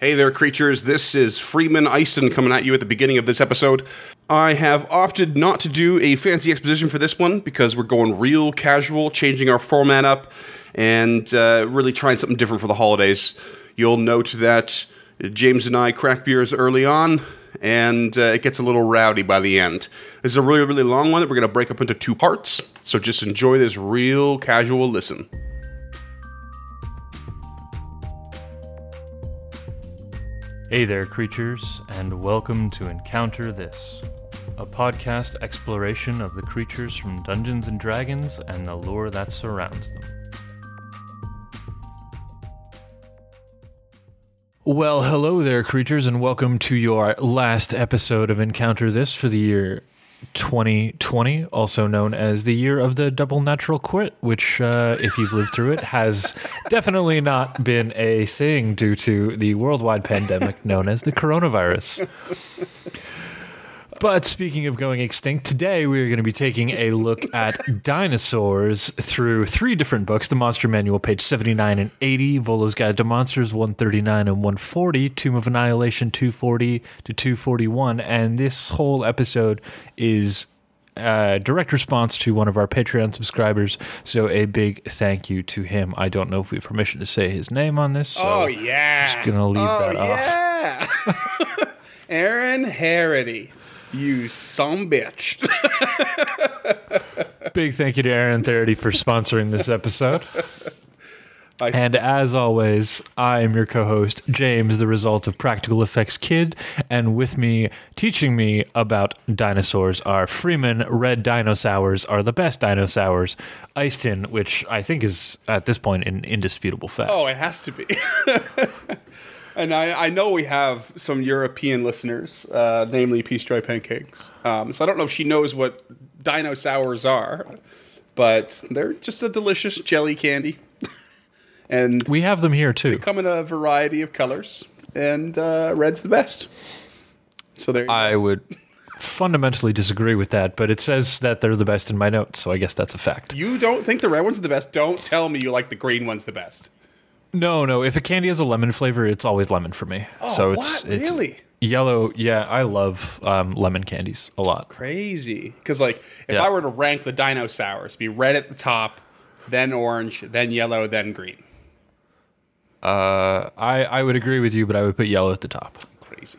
Hey there, creatures. This is Freeman Eiston coming at you at the beginning of this episode. I have opted not to do a fancy exposition for this one because we're going real casual, changing our format up, and uh, really trying something different for the holidays. You'll note that James and I crack beers early on, and uh, it gets a little rowdy by the end. This is a really, really long one that we're going to break up into two parts, so just enjoy this real casual listen. Hey there, creatures, and welcome to Encounter This, a podcast exploration of the creatures from Dungeons and Dragons and the lore that surrounds them. Well, hello there, creatures, and welcome to your last episode of Encounter This for the year 2020, also known as the year of the double natural quit, which, uh, if you've lived through it, has definitely not been a thing due to the worldwide pandemic known as the coronavirus. But speaking of going extinct, today we are going to be taking a look at dinosaurs through three different books The Monster Manual, page 79 and 80, Volo's Guide to Monsters, 139 and 140, Tomb of Annihilation, 240 to 241. And this whole episode is a direct response to one of our Patreon subscribers. So a big thank you to him. I don't know if we have permission to say his name on this. So Oh yeah. Just gonna leave oh, that off. yeah. Aaron Harity. You some bitch. Big thank you to Aaron Therity for sponsoring this episode. I- and as always, I am your co host, James, the result of Practical Effects Kid. And with me, teaching me about dinosaurs are Freeman, red dinosaurs are the best dinosaurs, Eiston, which I think is at this point an indisputable fact. oh, it has to be. and I, I know we have some European listeners, uh, namely Peace Joy Pancakes. Um, so I don't know if she knows what dinosaurs are, but they're just a delicious jelly candy. and We have them here too. They come in a variety of colors, and uh, red's the best. So there you go. I would fundamentally disagree with that, but it says that they're the best in my notes, so I guess that's a fact. You don't think the red one's are the best? Don't tell me you like the green one's the best. No, no. If a candy has a lemon flavor, it's always lemon for me. so it's what? it's Really? yellow. Yeah, I love um, lemon candies a lot. Crazy. Because like, if Yeah. I were to rank the dinosaurs, be red at the top, then orange, then yellow, then green. Uh, I I would agree with you, but I would put yellow at the top. Crazy,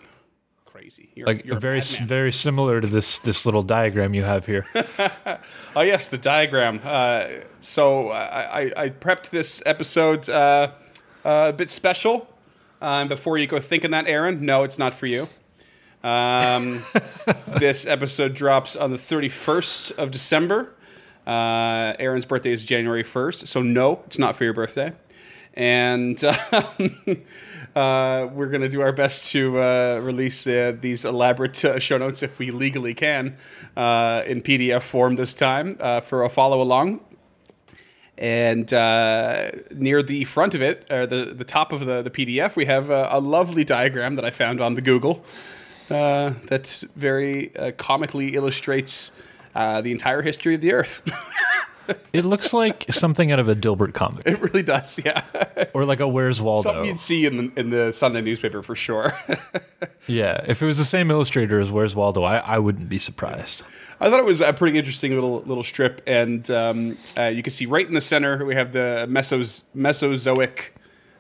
crazy. You're, Like you're very s- very similar to this this little diagram you have here. Oh yes, the diagram. Uh, so I, I, I prepped this episode uh, uh, a bit special. Um, before you go thinking that, Aaron, no, it's not for you. Um, this episode drops on the 31st of December. Uh, Aaron's birthday is January 1st, so no, it's not for your birthday. And um, uh, we're going to do our best to uh, release uh, these elaborate uh, show notes if we legally can uh, in PDF form this time uh, for a follow along. And uh, near the front of it, or the, the top of the, the PDF, we have a, a lovely diagram that I found on the Google uh, that very uh, comically illustrates uh, the entire history of the Earth. it looks like something out of a Dilbert comic, it really does, yeah. or like a Where's Waldo. Something you'd see in the, in the Sunday newspaper for sure. Yeah, if it was the same illustrator as Where's Waldo, I, I wouldn't be surprised. I thought it was a pretty interesting little little strip, and um, uh, you can see right in the center we have the Mesos- Mesozoic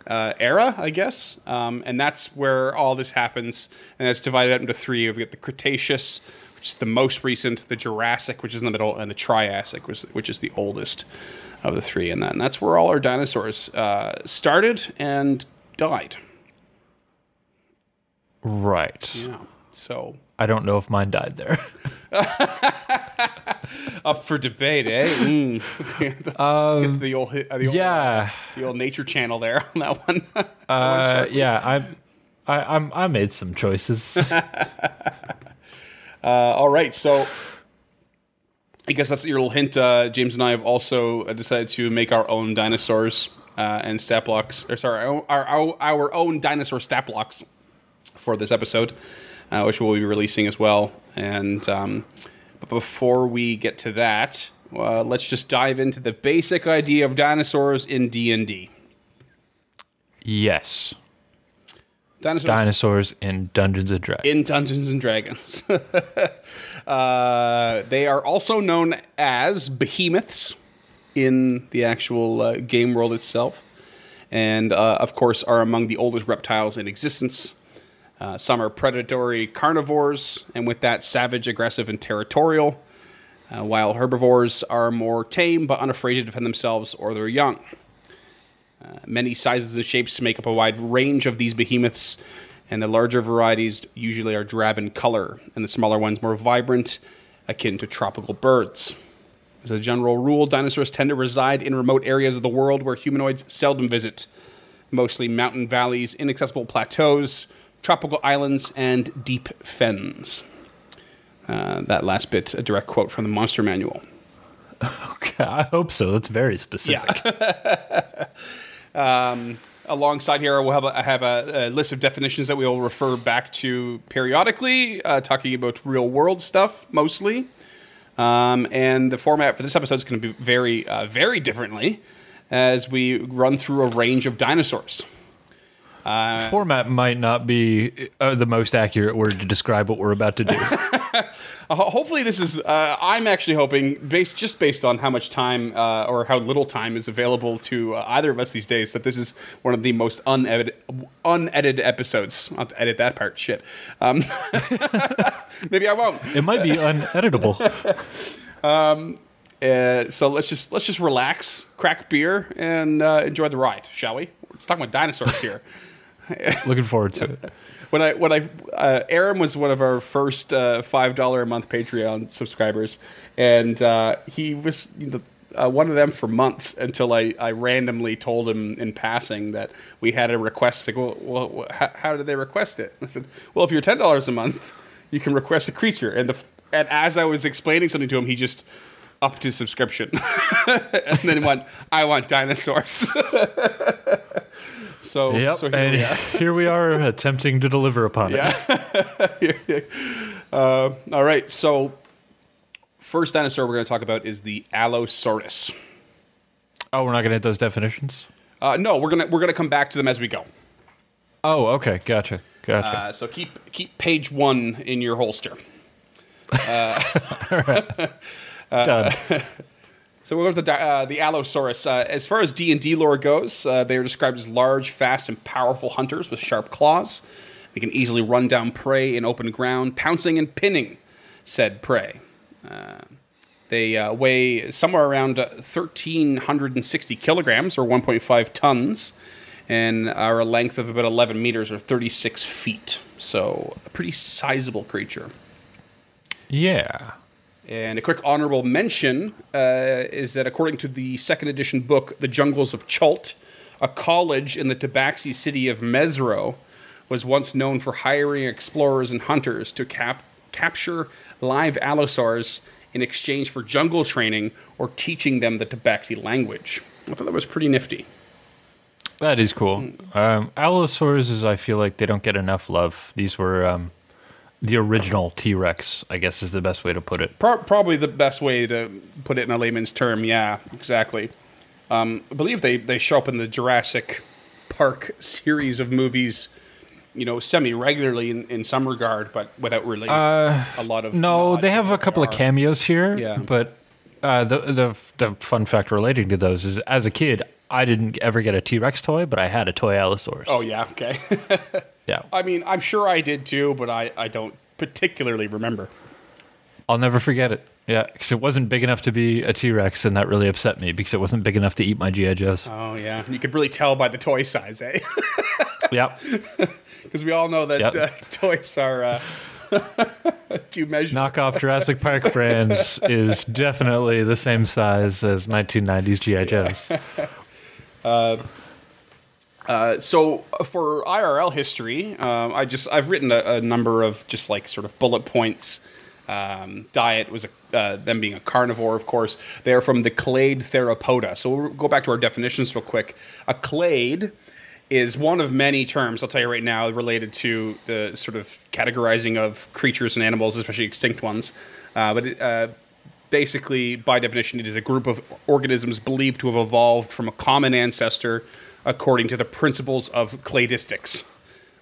uh, era, I guess, um, and that's where all this happens, and it's divided up into three. We've got the Cretaceous, which is the most recent, the Jurassic, which is in the middle, and the Triassic, which, which is the oldest of the three, and that and that's where all our dinosaurs uh, started and died. Right. Yeah. So I don't know if mine died there. up for debate, eh? Mm. Get to the old, uh, the old yeah. the old nature channel there on that one. Uh, yeah, I, I, I'm, I made some choices. Uh, all right, so I guess that's your little hint. Uh, James and I have also uh, decided to make our own dinosaurs uh, and stat blocks, or sorry, our, our, our own dinosaur stat blocks for this episode, uh, which we'll be releasing as well. And um, but before we get to that, uh, let's just dive into the basic idea of dinosaurs in D and D. yes. Dinosaurs Dinosaurs in Dungeons and Dragons. in Dungeons and Dragons. uh, they are also known as behemoths in the actual uh, game world itself, and uh, of course are among the oldest reptiles in existence. Uh, some are predatory carnivores, and with that, savage, aggressive, and territorial. Uh, while herbivores are more tame but unafraid to defend themselves or their young. Uh, many sizes and shapes make up a wide range of these behemoths, and the larger varieties usually are drab in color, and the smaller ones more vibrant, akin to tropical birds. As a general rule, dinosaurs tend to reside in remote areas of the world where humanoids seldom visit, mostly mountain valleys, inaccessible plateaus, tropical islands, and deep fens. Uh, that last bit, a direct quote from the Monster Manual. Okay, I hope so. That's very specific. Yeah. alongside here, we'll have a, I have a, a list of definitions that we will refer back to periodically, uh, talking about real world stuff mostly. Um, and the format for this episode is going to be very, uh, very differently as we run through a range of dinosaurs. Format might not be uh, the most accurate word to describe what we're about to do. Uh, hopefully, this is. Uh, I'm actually hoping, based just based on how much time uh, or how little time is available to uh, either of us these days, that this is one of the most unedited, unedited episodes. I'll have to edit that part. Shit. Um, maybe I won't. it might be uneditable. Uh, so let's just let's just relax, crack beer, and uh, enjoy the ride, shall we? Let's talk about dinosaurs here. Looking forward to it. when I when I uh, Aaron was one of our first uh, five dollar a month Patreon subscribers, and uh, he was you know, uh, one of them for months until I, I randomly told him in passing that we had a request. Like, well, well how, how did they request it? I said, well, if you're ten dollars a month, you can request a creature. And the and as I was explaining something to him, he just upped his subscription, and then went, I want dinosaurs. so Yep. so here and we are. here we are attempting to deliver upon it. Yeah. uh, all right. So, first dinosaur we're going to talk about is the Allosaurus. Oh, we're not going to hit those definitions? Uh, no, we're gonna we're gonna come back to them as we go. Oh, okay. Gotcha. Gotcha. Uh, so keep keep page one in your holster. All right. Done. So we'll go to the uh, the Allosaurus. Uh, as far as D and D lore goes, uh, they are described as large, fast, and powerful hunters with sharp claws. They can easily run down prey in open ground, pouncing and pinning said prey. Uh, they uh, weigh somewhere around uh, 1,360 kilograms, or 1.5 tons, and are a length of about 11 meters, or 36 feet. So a pretty sizable creature. yeah. And a quick honorable mention uh, is that according to the second edition book, The Jungles of Chult, a college in the Tabaxi city of Mezro was once known for hiring explorers and hunters to cap- capture live allosaurs in exchange for jungle training or teaching them the Tabaxi language. I thought that was pretty nifty. That is cool. Um, Allosaurs is, I feel like they don't get enough love. These were um, the original T Rex, I guess is the best way to put it. Pro- probably the best way to put it in a layman's term. Yeah, exactly. Um, I believe they, they show up in the Jurassic Park series of movies, you know, semi regularly in, in some regard, but without really a lot of. Uh, No, they have a what couple of cameos here. Yeah. But uh, the the the fun fact relating to those is, as a kid, I didn't ever get a T Rex toy, but I had a toy Allosaurus. Oh yeah, okay. yeah. I mean, I'm sure I did too, but I, I don't particularly remember. I'll never forget it. Yeah, because it wasn't big enough to be a T Rex, and that really upset me because it wasn't big enough to eat my GI Joes. Oh yeah, you could really tell by the toy size, eh? yeah, Because we all know that Yep. uh, toys are uh, measure. knockoff Jurassic Park brands is definitely the same size as 1990s GI Joes. Uh, so uh, for IRL history, um, I just I've written a, a number of just like sort of bullet points. Um, diet was a, uh, them being a carnivore, of course. They're from the clade theropoda. So we'll go back to our definitions real quick. A clade is one of many terms I'll tell you right now related to the sort of categorizing of creatures and animals, especially extinct ones. Uh, but it, uh, basically, by definition, it is a group of organisms believed to have evolved from a common ancestor according to the principles of cladistics,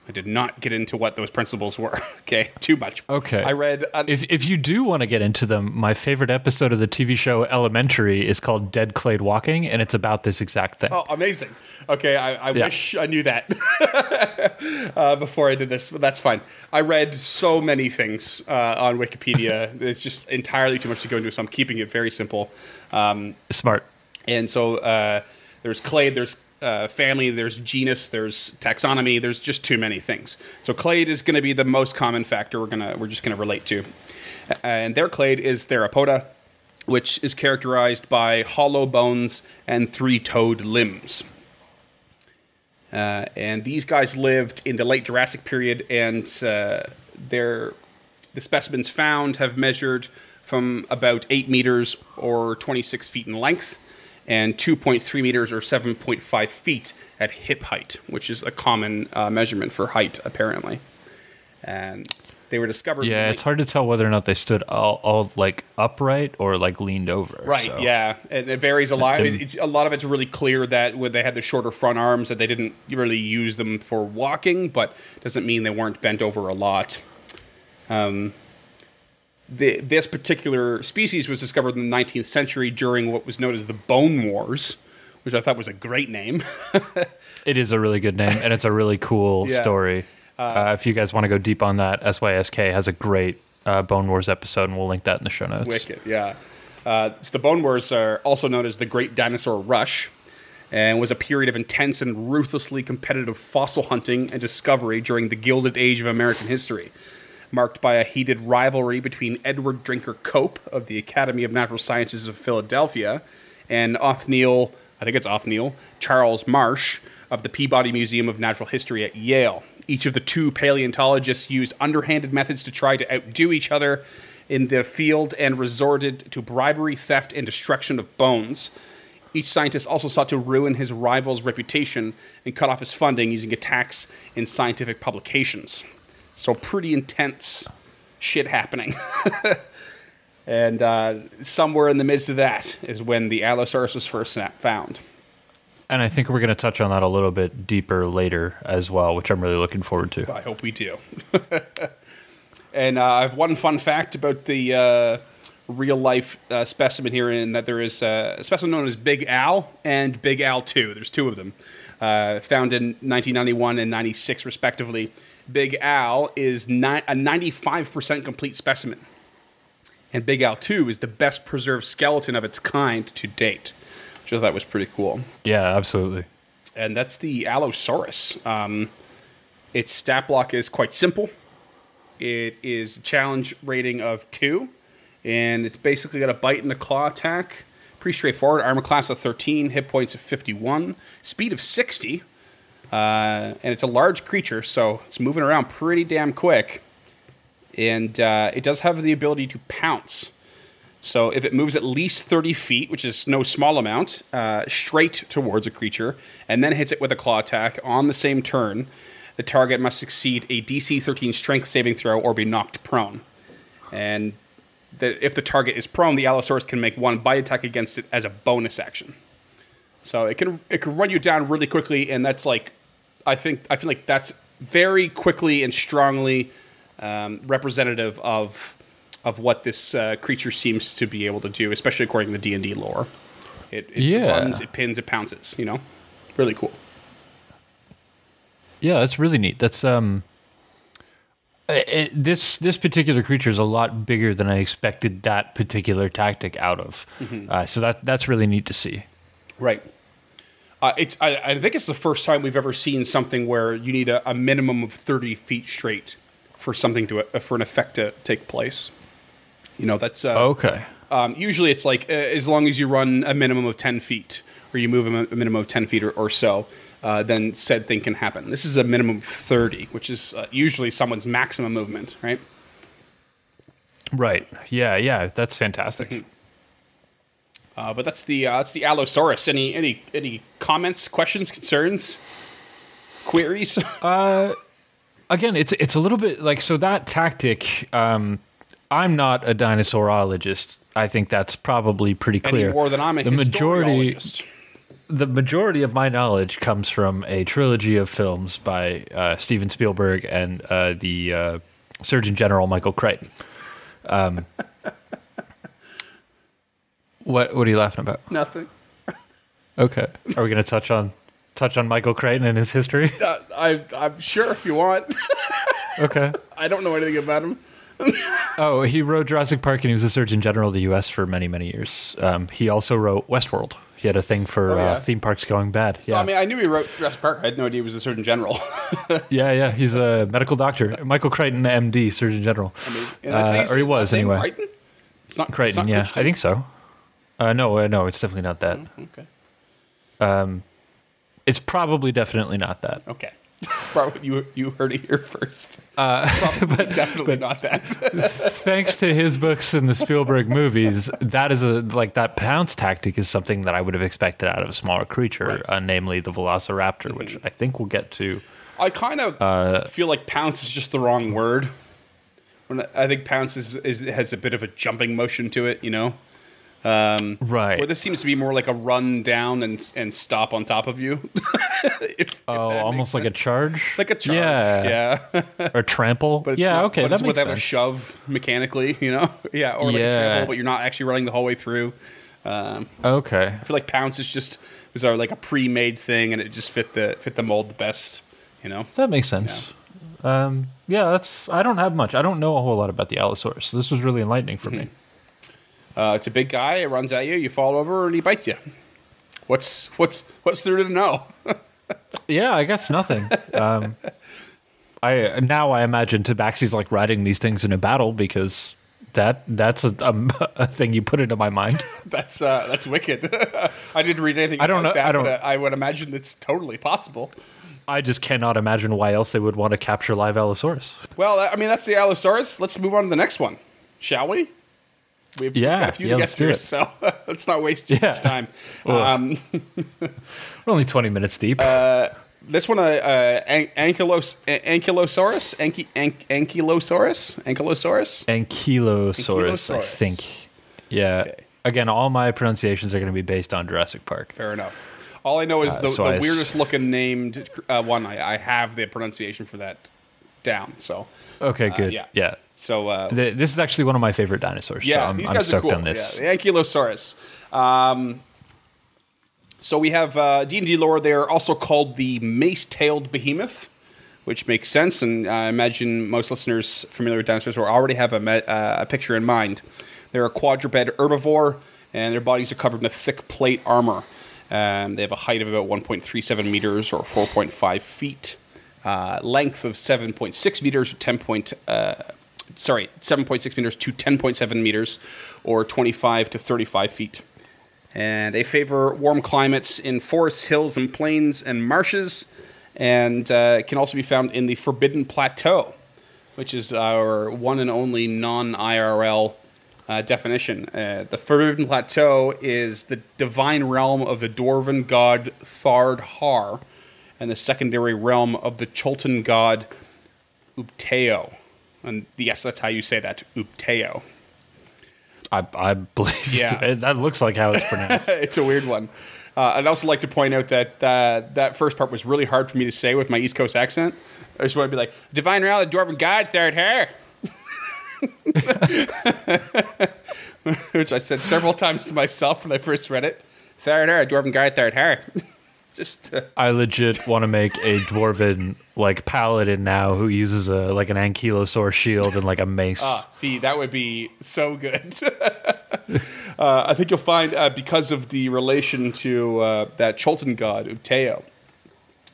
I did not get into what those principles were. okay, too much. Okay. I read. Uh, If if you do want to get into them, my favorite episode of the TV show Elementary is called Dead Clade Walking, and it's about this exact thing. oh, amazing. Okay, I, I Yeah. wish I knew that uh, before I did this, but that's fine. I read so many things uh, on Wikipedia. it's just entirely too much to go into, so I'm keeping it very simple. Um, Smart. And so uh, there's clade, there's uh, family, there's genus, there's taxonomy. There's just too many things. So clade is going to be the most common factor we're gonna we're just going to relate to, and their clade is Theropoda, which is characterized by hollow bones and three-toed limbs. Uh, and these guys lived in the late Jurassic period, and uh, their the specimens found have measured from about eight meters or 26 feet in length, and 2.3 meters or 7.5 feet at hip height, which is a common uh, measurement for height, apparently. And they were discovered. Yeah, late- it's hard to tell whether or not they stood all, all like upright or like leaned over. Right. so- Yeah, and it varies a lot. It, it's, a lot of it's really clear that when they had the shorter front arms, that they didn't really use them for walking, but doesn't mean they weren't bent over a lot. Um, the, this particular species was discovered in the 19th century during what was known as the Bone Wars, which I thought was a great name. It is a really good name, and it's a really cool Yeah. story. Uh, if you guys want to go deep on that, SYSK has a great uh, Bone Wars episode, and we'll link that in the show notes. Wicked, yeah. Uh, so the Bone Wars are also known as the Great Dinosaur Rush, and was a period of intense and ruthlessly competitive fossil hunting and discovery during the Gilded Age of American history, marked by a heated rivalry between Edward Drinker Cope of the Academy of Natural Sciences of Philadelphia and Othniel, I think it's Othniel, Charles Marsh of the Peabody Museum of Natural History at Yale. Each of the two paleontologists used underhanded methods to try to outdo each other in the field and resorted to bribery, theft, and destruction of bones. Each scientist also sought to ruin his rival's reputation and cut off his funding using attacks in scientific publications. So, pretty intense shit happening. and uh, somewhere in the midst of that is when the Allosaurus was first found. And I think we're going to touch on that a little bit deeper later as well, which I'm really looking forward to. I hope we do. and uh, I have one fun fact about the uh, real life uh, specimen here, in that there is uh, a specimen known as Big Al and Big Al 2. There's two of them, uh, found in 1991 and 96, respectively. Big Al is ni- a 95% complete specimen, and Big Al 2 is the best preserved skeleton of its kind to date, which I thought was pretty cool Yeah, absolutely. and that's the Allosaurus. Um, its stat block is quite simple. It is a challenge rating of two, and it's basically got a bite and a claw attack. Pretty straightforward. Armor class of 13, hit points of 51, speed of 60, uh, and it's a large creature, so it's moving around pretty damn quick. And uh, it does have the ability to pounce. So if it moves at least 30 feet, which is no small amount, uh, straight towards a creature, and then hits it with a claw attack on the same turn, the target must succeed a DC 13 strength saving throw or be knocked prone. And the, if the target is prone, the Allosaurus can make one bite attack against it as a bonus action. So it can it can run you down really quickly, and that's like, I think I feel like that's very quickly and strongly um, representative of of what this uh, creature seems to be able to do, especially according to the D and D lore. It, it Yeah. runs, it pins, it pounces. You know, really cool. Yeah, that's really neat. That's um, it, this this particular creature is a lot bigger than I expected that particular tactic out of. Uh, so that that's really neat to see. Right. Uh, it's. I, I think it's the first time we've ever seen something where you need a, a minimum of thirty feet straight for something to uh, for an effect to take place. You know, that's uh, Okay. um, usually it's like uh, as long as you run a minimum of ten feet, or you move a, minimum of ten feet or, or so, uh, then said thing can happen. This is a minimum of thirty, which is uh, usually someone's maximum movement, right? Right. Yeah. Yeah. That's fantastic. Uh, but that's the uh, that's the Allosaurus. Any any any comments, questions, concerns, queries? Again, it's it's a little bit like so that tactic. Um, I'm not a dinosaurologist. I think that's probably pretty Any clear. more than I'm a the majority. the majority of my knowledge comes from a trilogy of films by uh, Steven Spielberg and uh, the uh, Surgeon General Michael Crichton. Um, what what are you laughing about? Nothing. Okay, are we going to touch on touch on Michael Crichton and his history? Uh, I, I'm sure if you want. Okay. I don't know anything about him. Oh, he wrote Jurassic Park and he was the Surgeon General of the U.S. for many many years. Um, he also wrote Westworld. He had a thing for Oh, yeah. uh, theme parks going bad. So, yeah. I mean, I knew he wrote Jurassic Park. I had no idea he was a Surgeon General. yeah, yeah. He's a medical doctor. Michael Crichton, MD, Surgeon General. And that's Uh, or he was anyway. Crichton? It's not it's Crichton, not yeah, Crichton? I think so. Uh, no, uh, no, it's definitely not that. Okay. It's probably definitely not that. Okay. Probably you you heard it here first. Uh, Probably definitely not that. Thanks to his books and the Spielberg movies, that is a like that pounce tactic is something that I would have expected out of a smaller creature, uh, namely the Velociraptor, which Mm-hmm. I think we'll get to. I kind of Uh, feel like pounce is just the wrong word. When I think pounce is, is has a bit of a jumping motion to it, you know. Right. Where this seems to be more like a run down and and stop on top of you. If- if oh, that almost like a charge. like a charge. Yeah. yeah. Or trample. But it's yeah. not, okay. but that it's without a shove mechanically, you know. yeah, or like a trample, but you're not actually running the whole way through. Um, Okay. I feel like pounce is just was our like a pre-made thing, and it just fit the fit the mold the best, you know. That makes sense. Um, yeah, that's. I don't have much. I don't know a whole lot about the Allosaurus. So this was really enlightening for me. Uh, it's a big guy. It runs at you. You fall over, and he bites you. What's what's what's there to know? Yeah, I guess nothing. um, I now I imagine Tabaxi's like riding these things in a battle because that that's a, a, a thing you put into my mind. that's uh, that's wicked. I didn't read anything. I don't about know- That, I don't- But uh, I would imagine it's totally possible. I just cannot imagine why else they would want to capture live Allosaurus. Well, I mean that's the Allosaurus. Let's move on to the next one, shall we? We've Yeah, got a few yeah, to get through, it. so let's not waste too Yeah. much time. Um, We're only twenty minutes deep. this one, uh, uh, An- Ankylos- An- Ankylosaurus, Anky- An- Ankylosaurus, Ankylosaurus. Ankylosaurus, I think. Yeah. Okay. Again, all my pronunciations are going to be based on Jurassic Park. Fair enough. All I know is Uh, the, so the I s- weirdest looking named uh, one. I, I have the pronunciation for that down. So, Okay, good. yeah. yeah. so uh, The, this is actually one of my favorite dinosaurs. yeah, so I'm, these I'm guys are stoked cool. on this. Yeah, Ankylosaurus. Um, so we have uh, D&D lore. They are also called the mace-tailed behemoth, which makes sense. And I imagine most listeners familiar with dinosaurs will already have a, me- uh, a picture in mind. They're a quadruped herbivore, and their bodies are covered in a thick plate armor. Um, they have a height of about 1.37 meters or 4.5 feet, uh, length of 7.6 meters 10. Point, uh, sorry, 7.6 meters to 10.7 meters or 25 to 35 feet. And they favor warm climates in forests, hills, and plains and marshes, and uh, can also be found in the Forbidden Plateau, which is our one and only non IRL uh, definition. Uh, the Forbidden Plateau is the divine realm of the dwarven god Thard Harr, and the secondary realm of the Chultan god Ubtao. And yes, that's how you say that, Ubtao. I, I believe. Yeah. that looks like how it's pronounced. it's a weird one. Uh, I'd also like to point out that uh, that first part was really hard for me to say with my East Coast accent. I just want to be like, Divine Realm, the Dwarven God, third hair. Which I said several times to myself when I first read it. Third hair, Dwarven God, third hair. Just uh, I legit want to make a dwarven like paladin now who uses a like an ankylosaur shield and like a mace. Ah, see, that would be so good. uh, I think you'll find uh, because of the relation to uh, that Chultan god Ubtao,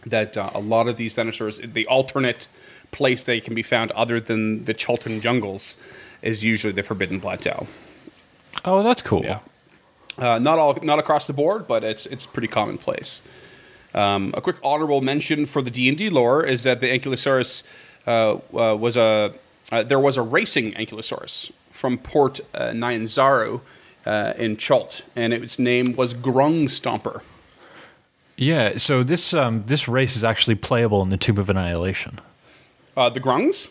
that uh, a lot of these dinosaurs, the alternate place they can be found other than the Chultan jungles, is usually the Forbidden Plateau. Oh, that's cool. Yeah. Uh, not all, not across the board, but it's it's pretty commonplace. Um, a quick honorable mention for the D and D lore is that the Ankylosaurus uh, uh, was a uh, there was a racing Ankylosaurus from Port uh, Nyanzaru uh, in Chult, and its name was Grung Stomper. Yeah, so this um this race is actually playable in the Tomb of Annihilation. Uh, the Grungs?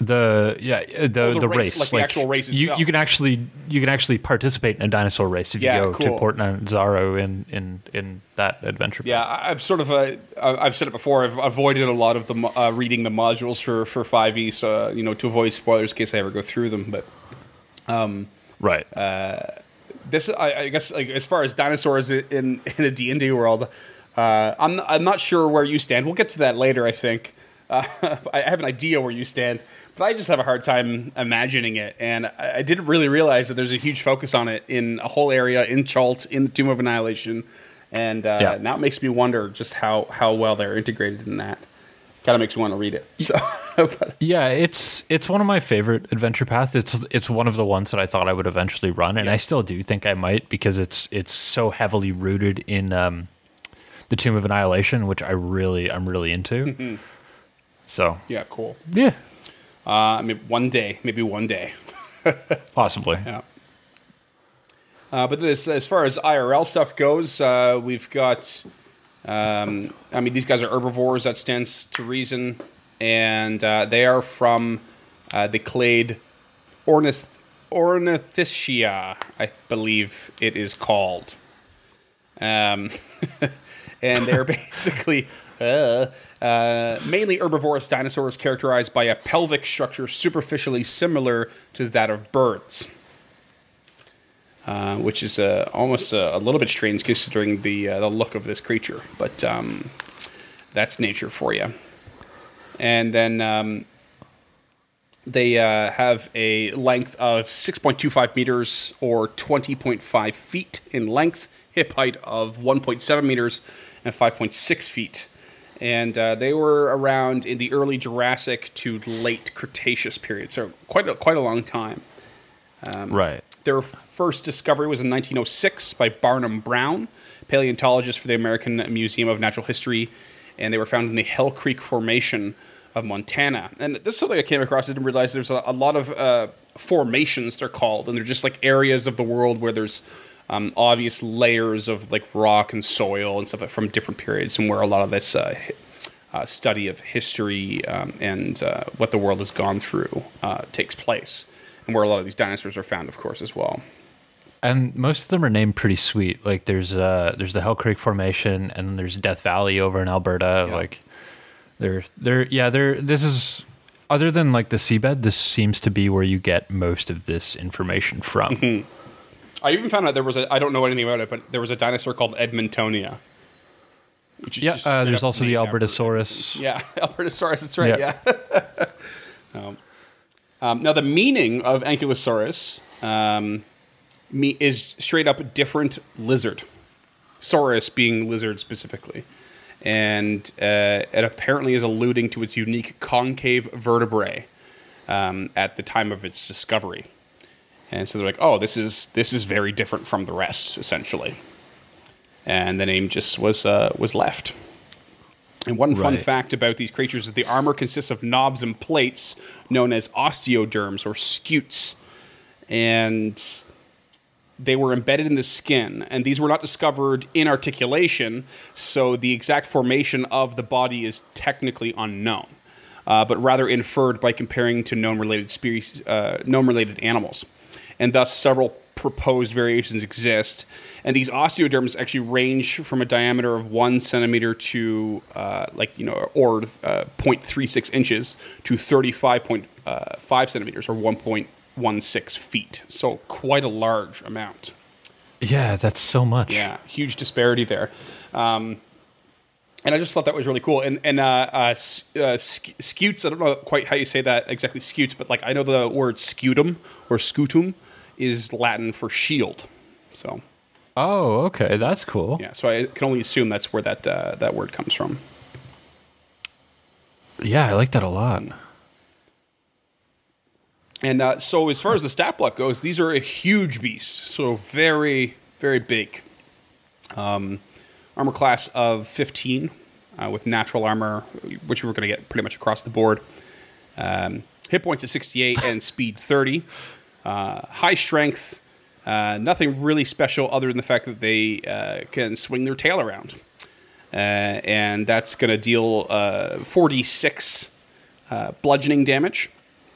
The yeah uh, the Oh, the the, race, race, like the actual race You itself. you can actually you can actually participate in a dinosaur race if Yeah, you go cool. to Port Nyanzaru in in in that adventure. Yeah, I've sort of uh, I- I've said it before. I've avoided a lot of the uh, reading the modules for for Five E, so uh, you know to avoid spoilers in case I ever go through them. But um, right. Uh, this, I, I guess, like as far as dinosaurs in in a D and D world, uh, I'm I'm not sure where you stand. We'll get to that later. I think uh, I have an idea where you stand, but I just have a hard time imagining it. And I, I didn't really realize that there's a huge focus on it in a whole area in Chult, in the Tomb of Annihilation, and uh, Yeah. now it makes me wonder just how how well they're integrated in that. Kind of makes me want to read it. So, but, Yeah, it's it's one of my favorite adventure paths. It's it's one of the ones that I thought I would eventually run, and I still do think I might because it's it's so heavily rooted in um, the Tomb of Annihilation, which I really I'm really into. so yeah, cool. yeah, Uh, maybe one day, maybe one day. possibly. Yeah. Uh, but as, as far as IRL stuff goes, uh, we've got. Um, I mean, these guys are herbivores. That stands to reason, and uh, they are from uh, the clade Ornith- Ornithischia, I believe it is called. Um, and they're basically uh, uh, mainly herbivorous dinosaurs characterized by a pelvic structure superficially similar to that of birds. Uh, which is uh, almost a, a little bit strange considering the uh, the look of this creature, but um, that's nature for you. And then um, they uh, have a length of 6.25 meters or 20.5 feet in length, hip height of 1.7 meters, and 5.6 feet. And uh, they were around in the early Jurassic to late Cretaceous period, so quite a, quite a long time. Right. Their first discovery was in 1906 by Barnum Brown, paleontologist for the American Museum of Natural History, and they were found in the Hell Creek Formation of Montana. And this is something I came across. I didn't realize there's a, a lot of uh, formations, they're called, and they're just like areas of the world where there's um, obvious layers of like rock and soil and stuff from different periods, and where a lot of this uh, uh, study of history um, and uh, what the world has gone through uh, takes place, and where a lot of these dinosaurs are found, of course, as well. And most of them are named pretty sweet. Like there's uh there's the Hell Creek Formation and then there's Death Valley over in Alberta. Yeah. Like they're they're yeah, they're this is other than like the seabed, this seems to be where you get most of this information from. Mm-hmm. I even found out there was a I don't know anything about it, but there was a dinosaur called Edmontonia. Which is Yeah, just uh, there's also the Albertosaurus. Yeah, Albertosaurus. That's right. Yeah. Yeah. um, um, now the meaning of Ankylosaurus um, me, is straight up different lizard. Saurus being lizard specifically, and uh, it apparently is alluding to its unique concave vertebrae um, at the time of its discovery. And so they're like, "Oh, this is this is very different from the rest, essentially." And the name just was uh, was left. And one fun fact about these creatures is the armor consists of knobs and plates known as osteoderms or scutes. And they were embedded in the skin, and these were not discovered in articulation, so the exact formation of the body is technically unknown, uh, but rather inferred by comparing to known related species, uh, known related animals, and thus several proposed variations exist. And these osteoderms actually range from a diameter of one centimeter to uh, like you know, or uh, 0.36 inches to 35.5 centimeters or 1.16 feet. So quite a large amount. Yeah, that's so much. Yeah, huge disparity there. Um, and I just thought that was really cool. And and uh, uh, uh, scutes, I don't know quite how you say that exactly, scutes, but like I know the word scutum or scutum is Latin for shield. So Oh, okay, that's cool. yeah, so I can only assume that's where that uh, that word comes from. Yeah, I like that a lot. And uh, so, as far as the stat block goes, these are a huge beast. So very, very big. Um, armor class of 15 uh, with natural armor, which we're going to get pretty much across the board. Um, hit points at 68 and speed 30. Uh, high strength. Uh, nothing really special other than the fact that they uh, can swing their tail around. Uh, and that's going to deal uh, 46 uh, bludgeoning damage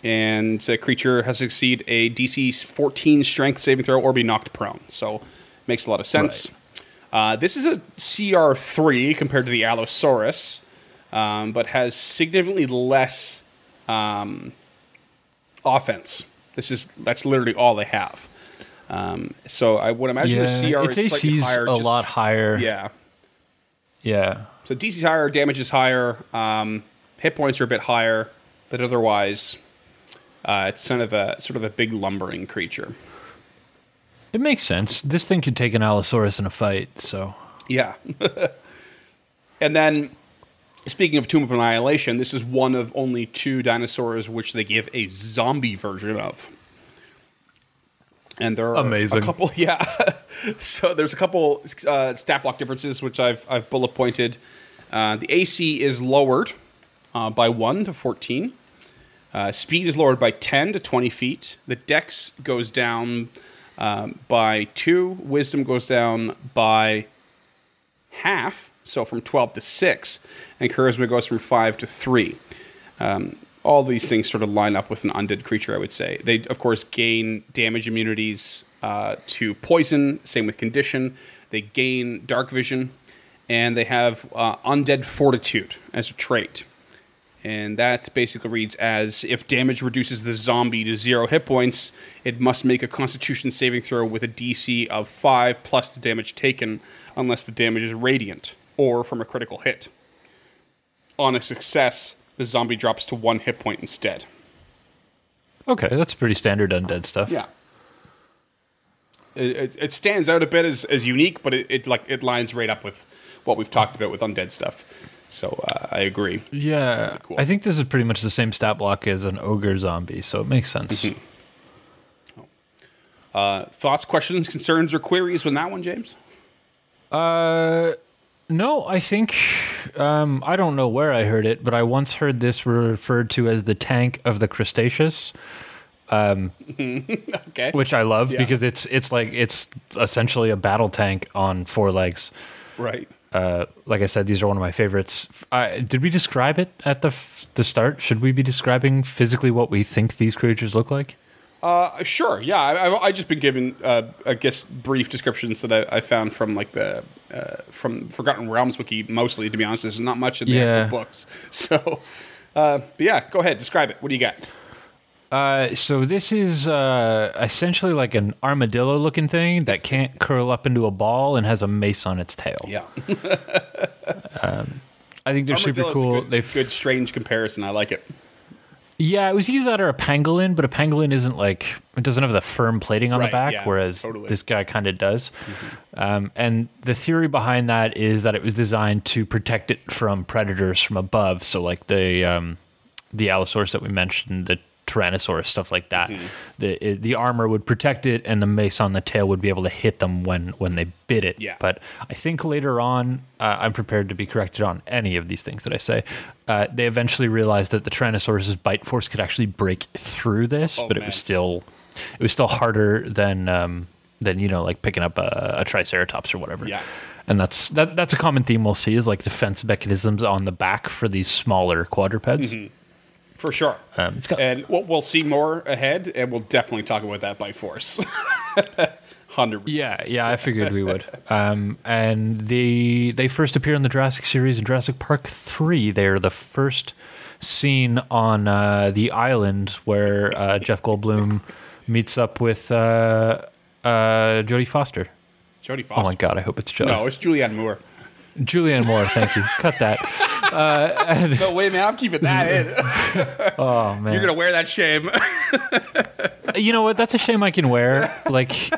and a creature has to succeed a DC 14 Strength saving throw or be knocked prone. So makes a lot of sense. Uh, this is a CR3 compared to the Allosaurus, um, but has significantly less um, offense. This is that's literally all they have. Um, so I would imagine Yeah, the CR is slightly higher. a just- lot higher. Yeah. Yeah. So DC's higher, damage is higher, um, hit points are a bit higher, but otherwise, uh, it's kind of a sort of a big lumbering creature. It makes sense. This thing could take an Allosaurus in a fight, so Yeah. and then, speaking of Tomb of Annihilation, this is one of only two dinosaurs which they give a zombie version of. And there are Amazing. a couple, yeah. so there's a couple uh, stat block differences which I've I've bullet pointed. Uh, the AC is lowered uh, by one to fourteen. Uh, speed is lowered by 10 to 20 feet. The dex goes down um, by two. Wisdom goes down by half, so from 12 to 6. And charisma goes from 5 to 3. Um, all these things sort of line up with an undead creature, I would say. They, of course, gain damage immunities uh, to poison, same with condition. They gain dark vision, and they have uh, undead fortitude as a trait. And that basically reads as if damage reduces the zombie to zero hit points, it must make a constitution saving throw with a DC of 5 plus the damage taken, unless the damage is radiant or from a critical hit. On a success, the zombie drops to one hit point instead. okay, that's pretty standard undead stuff. Yeah. It, it, it stands out a bit as, as unique, but it, it like it lines right up with what we've talked about with undead stuff. So uh, I agree. Yeah, cool. I think this is pretty much the same stat block as an ogre zombie, so it makes sense. Mm-hmm. Uh, thoughts, questions, concerns, or queries on that one, James? Uh, no, I think um, I don't know where I heard it, but I once heard this referred to as the tank of the Cretaceous, Okay. which I love Yeah. because it's it's like it's essentially a battle tank on four legs. right. Uh, like I said, these are one of my favorites. I, did we describe it at the f- the start? Should we be describing physically what we think these creatures look like? Uh, sure. Yeah, I, I, I just been given, uh, I guess, brief descriptions that I, I found from like the uh, from Forgotten Realms wiki. Mostly, to be honest, there's not much in the Yeah. actual books. So, uh, but yeah, go ahead, describe it. What do you got? Uh, so this is uh, essentially like an armadillo-looking thing that can't curl up into a ball and has a mace on its tail. Yeah, I think they're super cool. Good, They've good, strange comparison. I like it. Yeah, it was either that or a pangolin, but a pangolin isn't like it doesn't have the firm plating on Right, the back, yeah, whereas totally. Mm-hmm. this guy kind of does. Um, and the theory behind that is that it was designed to protect it from predators from above. So like the um, the Allosaurus that we mentioned, the Tyrannosaurus, stuff like that. Mm-hmm. The it, the armor would protect it, and the mace on the tail would be able to hit them when when they bit it. Yeah. But I think later on, uh, I'm prepared to be corrected on any of these things that I say. Uh, they eventually realized that the Tyrannosaurus's bite force could actually break through this, Oh, but it was still it was still harder than um, than you know like picking up a, a Triceratops or whatever. Yeah. And that's that. That's a common theme we'll see is like defense mechanisms on the back for these smaller quadrupeds. For sure. Um, it's got, And we'll, we'll see more ahead, and we'll definitely talk about that by force. Hundred. Yeah, yeah, I figured we would. Um, and they they first appear in the Jurassic series in Jurassic Park three. They're the first scene on uh, the island where uh, Jeff Goldblum meets up with uh, uh, Jodie Foster. Jodie Foster. Oh my god, I hope it's Jodie. No, it's Julianne Moore. Julianne Moore. Thank you. Cut that. No, wait, man, I'm keeping that in. Oh man. You're gonna wear that shame. you know what? That's a shame I can wear. Like,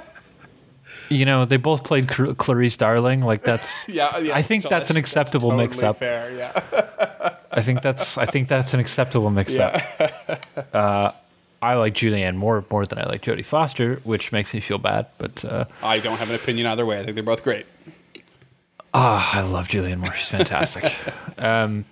you know, they both played Cl- Clarice Darling. Like that's. yeah, yeah. I think so that's an acceptable totally mix-up. Fair, yeah. I think that's. I think that's an acceptable mix-up. uh, I like Julianne Moore more than I like Jodie Foster, which makes me feel bad. But uh, I don't have an opinion either way. I think they're both great. Ah, I love Julianne Moore. She's fantastic. um,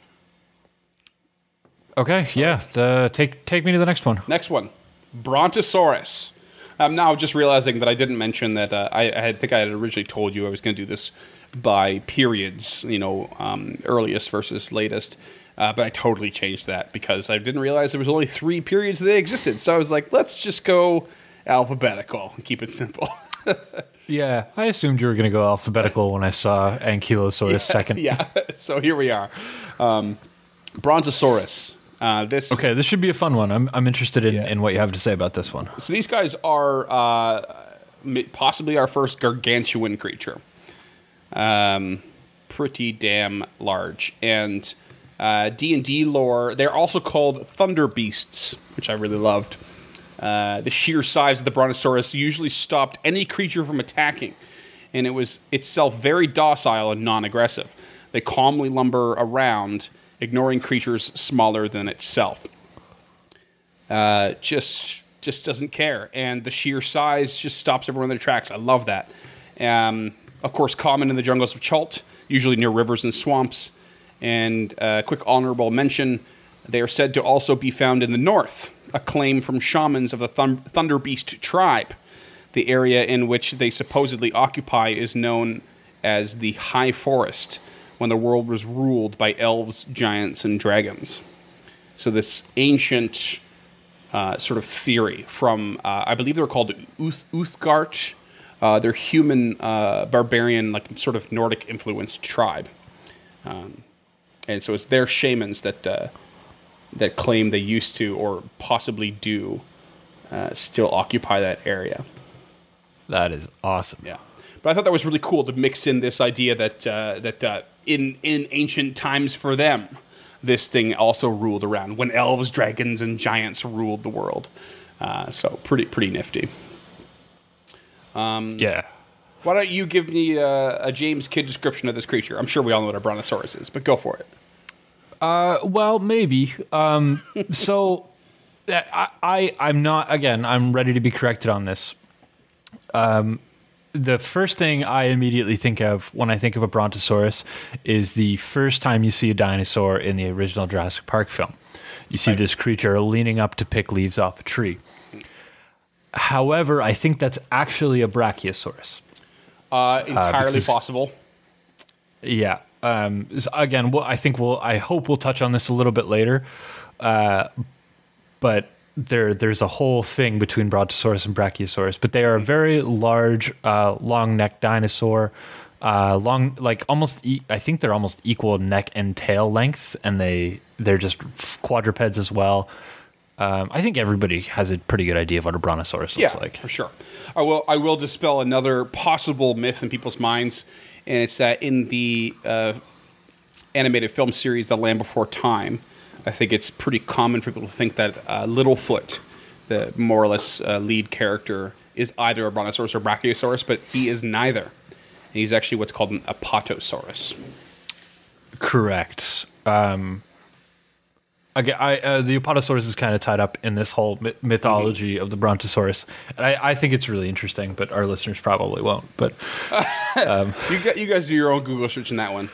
okay, yeah. The, take take me to the next one. Next one, Brontosaurus. I'm now just realizing that I didn't mention that uh, I, I think I had originally told you I was going to do this by periods, you know, um, earliest versus latest. Uh, but I totally changed that because I didn't realize there was only three periods that existed. So I was like, let's just go alphabetical and keep it simple. Yeah, I assumed you were going to go alphabetical when I saw Ankylosaurus second. yeah. So here we are. Um, Brontosaurus. Uh, this Okay, this should be a fun one. I'm, I'm interested in, in what you have to say about this one. So these guys are uh, possibly our first gargantuan creature. Um, pretty damn large, and uh, D and D lore. They're also called thunder beasts, which I really loved. Uh, the sheer size of the brontosaurus usually stopped any creature from attacking, and it was itself very docile and non-aggressive. They calmly lumber around, ignoring creatures smaller than itself uh, just just doesn't care, and the sheer size just stops everyone in their tracks. I love that. Um, of course, common in the jungles of Chult, usually near rivers and swamps. And uh, quick honorable mention: they are said to also be found in the north. A claim from shamans of the Thun- Thunder Beast tribe. The area in which they supposedly occupy is known as the High Forest, when the world was ruled by elves, giants, and dragons. So this ancient uh, sort of theory from uh, I believe they're called Uth- Uthgardt. Uh, they're human uh, barbarian, like sort of Nordic influenced tribe, um, and so it's their shamans that uh, that claim they used to or possibly do uh, still occupy that area. That is awesome. Yeah, but I thought that was really cool to mix in this idea that uh, that uh, in in ancient times for them, this thing also ruled around when elves, dragons, and giants ruled the world. Uh, so pretty pretty nifty. Yeah. Why don't you give me uh, a James Kidd description of this creature? I'm sure we all know what a brontosaurus is, but go for it. Uh, well, maybe. Um, so uh, I, I, I'm not. Again, I'm ready to be corrected on this. Um, the first thing I immediately think of when I think of a brontosaurus is the first time you see a dinosaur in the original Jurassic Park film. You see this creature leaning up to pick leaves off a tree. However, I think that's actually a brachiosaurus. Uh, entirely because- possible. Yeah. Um, again, well, I think we'll. I hope we'll touch on this a little bit later. Uh, but there, there's a whole thing between Brontosaurus and Brachiosaurus. But they are a very large, uh, long-necked dinosaur. Uh, long, like almost. E- I think they're almost equal neck and tail length, and they they're just quadrupeds as well. Um, I think everybody has a pretty good idea of what a brontosaurus looks Yeah, like. for sure. I will. I will dispel another possible myth in people's minds, and it's that in the uh, animated film series *The Land Before Time*, I think it's pretty common for people to think that uh, Littlefoot, the more or less uh, lead character, is either a brontosaurus or a brachiosaurus, but he is neither. And he's actually what's called an apatosaurus. Correct. Um, again, I, uh, the Apatosaurus is kind of tied up in this whole myth- mythology of the Brontosaurus, and I, I think it's really interesting. But our listeners probably won't. But You, got, you guys do your own Google search in that one.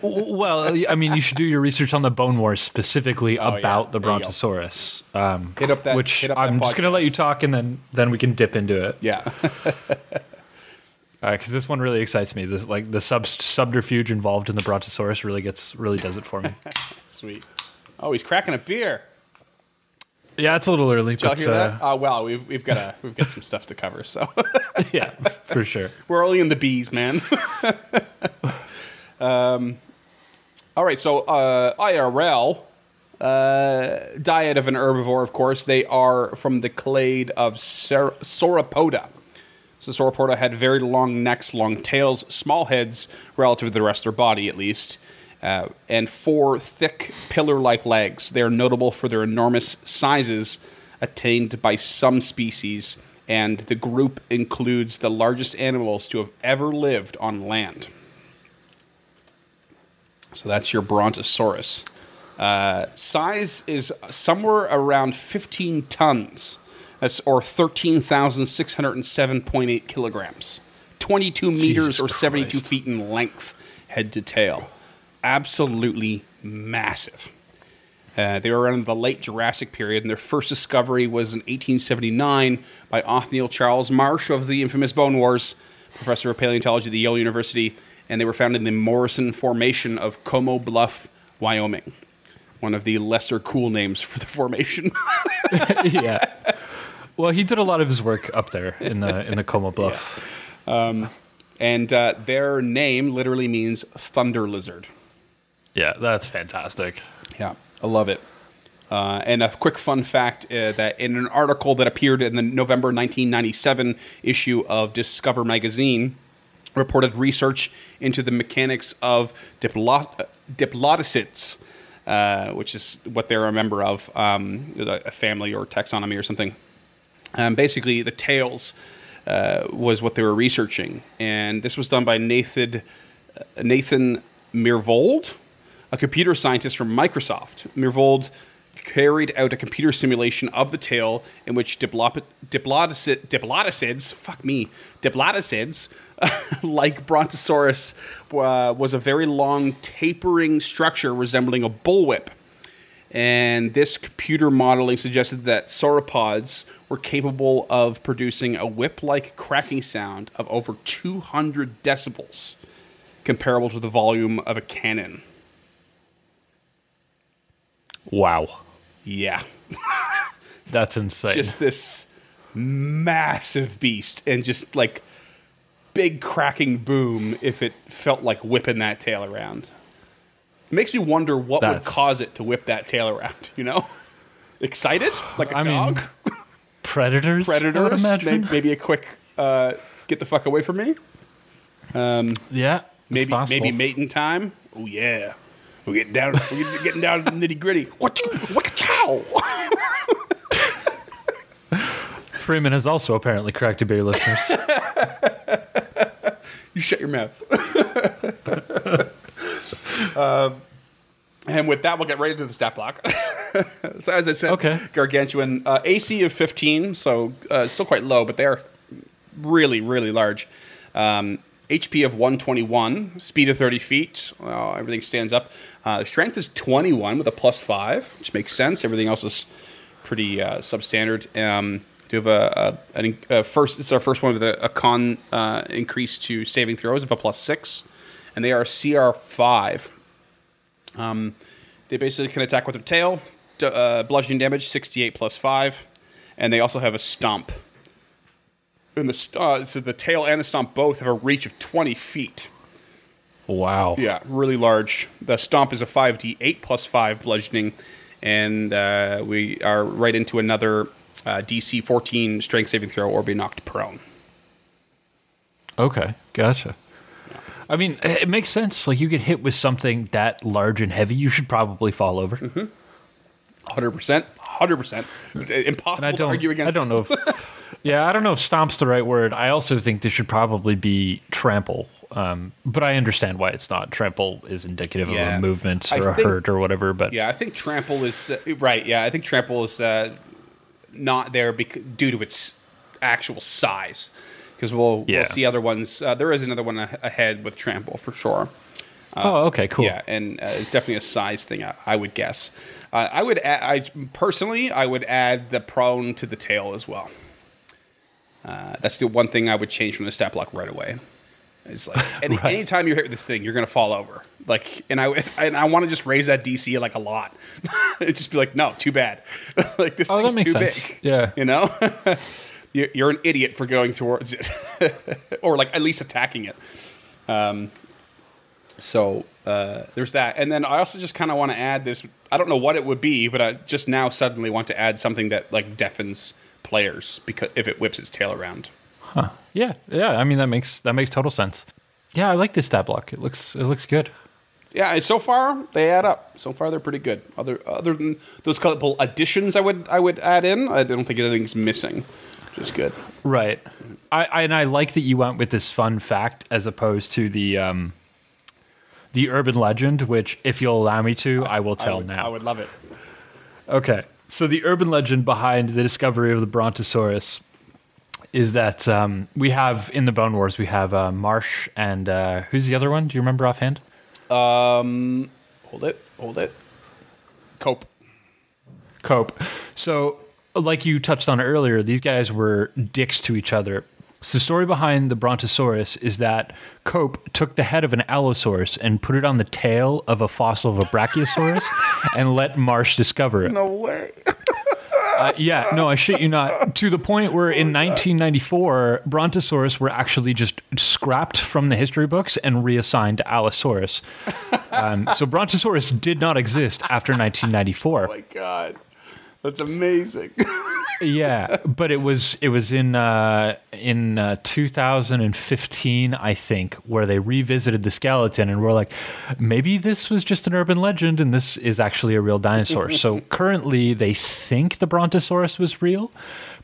well, I mean, you should do your research on the Bone Wars specifically Oh, yeah. about the you go. Brontosaurus. Um, Hit up that- which up I'm just going to let you talk, and then then we can dip into it yeah. because this one really excites me. This like the sub subterfuge involved in the Brontosaurus really gets really does it for me. Sweet. Oh, he's cracking a beer. yeah, it's a little early, Did y'all but hear uh, that? Oh, well, we've, we've got a, we've got some stuff to cover. So yeah, for sure. we're only in the bees, man. um, all right, so uh, IRL uh, diet of an herbivore. Of course, they are from the clade of Sar- Sauropoda. So Sauropoda had very long necks, long tails, small heads relative to the rest of their body, at least, uh, and four thick pillar-like legs. They are notable for their enormous sizes attained by some species, and the group includes the largest animals to have ever lived on land. So that's your Brontosaurus. Uh, size is somewhere around 15 tons. That's or 13,607.8 kilograms. 22 meters or 72 Christ. feet in length, head to tail. Absolutely massive. Uh, they were around the late Jurassic period, and their first discovery was in 1879 by Othniel Charles Marsh of the infamous Bone Wars, professor of paleontology at the Yale University, and they were found in the Morrison Formation of Como Bluff, Wyoming. One of the lesser cool names for the formation. yeah. Well, he did a lot of his work up there in the in the Como Bluff. and uh, their name literally means thunder lizard. Yeah, that's fantastic. Yeah, I love it. Uh, and a quick fun fact uh, that in an article that appeared in the November 1997 issue of Discover magazine, reported research into the mechanics of diplodocids, uh, which is what they're a member of, um, a family or taxonomy or something. Um, basically, the tails uh, was what they were researching, and this was done by Nathan uh, Nathan Myhrvold, a computer scientist from Microsoft. Myhrvold carried out a computer simulation of the tail in which diplop- diplodocid- diplodocids, fuck me, diplodocids, like Brontosaurus, uh, was a very long tapering structure resembling a bullwhip. And this computer modeling suggested that sauropods were capable of producing a whip like cracking sound of over 200 decibels, comparable to the volume of a cannon. Wow, Yeah. that's insane. Just this massive beast and just like big cracking boom if it felt like whipping that tail around. It makes me wonder what would cause it to whip that tail around, you know? Excited? Like a I mean, dog? predators. I would Predators? imagine. May- Maybe a quick uh, get the fuck away from me? Yeah, Maybe possible. maybe mating time? Oh yeah. We're getting down we're getting down to the nitty gritty. What what cow? Freeman has also apparently cracked a beer, listeners. You shut your mouth. um, and with that, we'll get right into the stat block. so, as I said, Okay. gargantuan uh, AC of 15, so uh, still quite low, but they are really, really large. Um, HP of 121, speed of 30 feet. Well, everything stands up. Uh, strength is 21 with a plus five, which makes sense. Everything else is pretty uh, substandard. Um, do have a, a, a first. It's our first one with a, a con uh, increase to saving throws of a plus six, and they are CR five. Um, they basically can attack with their tail, uh, bludgeoning damage 68 plus 5, and they also have a stomp. And the uh, so the tail and the stomp both have a reach of 20 feet. wow. Yeah, really large. The stomp is a 5d8 plus 5 bludgeoning, and uh, we are right into another uh, DC 14 strength saving throw or be knocked prone. Okay, gotcha. I mean, it makes sense. Like you get hit with something that large and heavy, you should probably fall over. Mm-hmm. 100%. 100%. Impossible I to argue against. I don't know if. yeah, I don't know if stomp's the right word. I also think this should probably be trample. Um, but I understand why it's not. Trample is indicative of a movement I or a think- hurt or whatever. But Yeah, I think trample is uh, right. Yeah, I think trample is uh, not there bec- due to its actual size. Because we'll Yeah. we'll see other ones. Uh, there is another one ahead with trample for sure. oh, okay, cool. Yeah, and uh, it's definitely a size thing. I, I would guess. Uh, I would. Add, I personally, I would add the prone to the tail as well. Uh, that's the one thing I would change from the stat block right away. It's like any, Right. anytime you're hit with this thing, you're gonna fall over. Like, and I and I want to just raise that DC like a lot. It'd just be like, no, too bad. like this Oh, thing's too sense. big. Yeah. you know. You're you're an idiot for going towards it, or like at least attacking it. Um, so uh, there's that, and then I also just kind of want to add this. I don't know what it would be, but I just now suddenly want to add something that like deafens players because if it whips its tail around. Huh. Yeah, yeah. I mean that makes that makes total sense. Yeah, I like this stat block. It looks it looks good. Yeah, so far they add up. So far they're pretty good. Other other than those couple additions, I would I would add in. I don't think anything's missing. Just good. Right. I, I and I like that you went with this fun fact as opposed to the um the urban legend, which if you'll allow me to, I will I tell would, now. I would love it. Okay. So the urban legend behind the discovery of the Brontosaurus is that um, we have in the Bone Wars we have uh, Marsh and uh, who's the other one? Do you remember offhand? Um, hold it, hold it. Cope. Cope. So, like you touched on earlier, these guys were dicks to each other. So the story behind the Brontosaurus is that Cope took the head of an Allosaurus and put it on the tail of a fossil of a Brachiosaurus and let Marsh discover it. No way. Uh, yeah, no, I shit you not. To the point where in 1994, Brontosaurus were actually just scrapped from the history books and reassigned to Allosaurus. Um, so Brontosaurus did not exist after 1994. Oh my god. That's amazing. yeah, but it was it was in uh, in uh, 2015, I think, where they revisited the skeleton and were like, maybe this was just an urban legend and this is actually a real dinosaur. so currently, they think the Brontosaurus was real,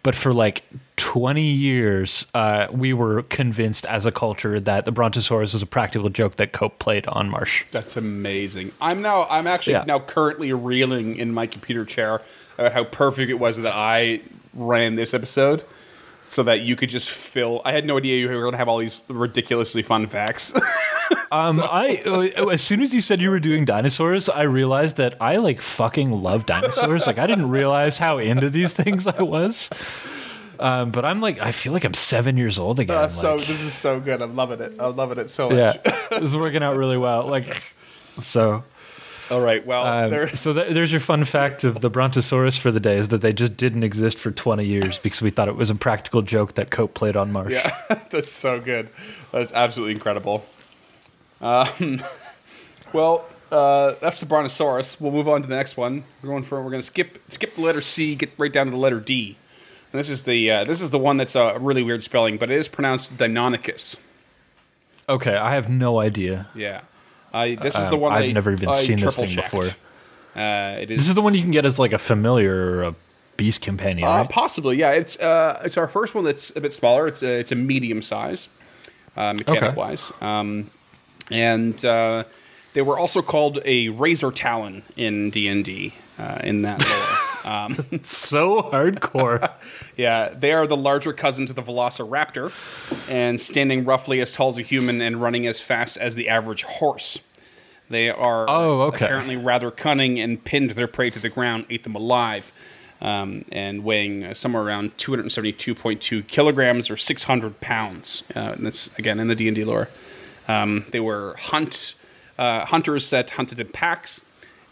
but for like 20 years, uh, we were convinced as a culture that the Brontosaurus was a practical joke that Cope played on Marsh. That's amazing. I'm now I'm actually Yeah. now currently reeling in my computer chair about how perfect it was that I ran this episode so that you could just fill I had no idea you were going to have all these ridiculously fun facts. Um, I uh, as soon as you said you were doing dinosaurs, I realized that I like fucking love dinosaurs. like I didn't realize how into these things I was. Um, but I'm like, I feel like I'm seven years old again. Uh, so like, this is so good. I'm loving it. I'm loving it so much. yeah, this is working out really well. Like, so All right. Well, um, there so th- there's your fun fact of the Brontosaurus for the day is that they just didn't exist for 20 years because we thought it was a practical joke that Cope played on Marsh. Yeah, that's so good. That's absolutely incredible. Um, well, uh, that's the Brontosaurus. We'll move on to the next one. We're going for. We're going to skip skip the letter C, get right down to the letter D. And this is the uh, this is the one that's a really weird spelling, but it is pronounced Deinonychus. Okay, I have no idea. Yeah, I this is the Um, one I've I- never even I seen this thing checked. before. Uh, it This is is the one you can get as like a familiar or a beast companion, Uh, right? possibly, yeah. It's uh, it's our first one that's a bit smaller. It's a, it's a medium size, uh, mechanic Okay. wise, um, and uh, they were also called a razor talon in D and D uh, in that lore. Um, so hardcore. yeah, they are the larger cousin to the Velociraptor, and standing roughly as tall as a human and running as fast as the average horse. They are Oh, okay. apparently rather cunning and pinned their prey to the ground, ate them alive, um, and weighing uh, somewhere around 272.2 kilograms or 600 pounds. Uh, and that's again in the D and D lore. Um, they were hunt uh, hunters that hunted in packs,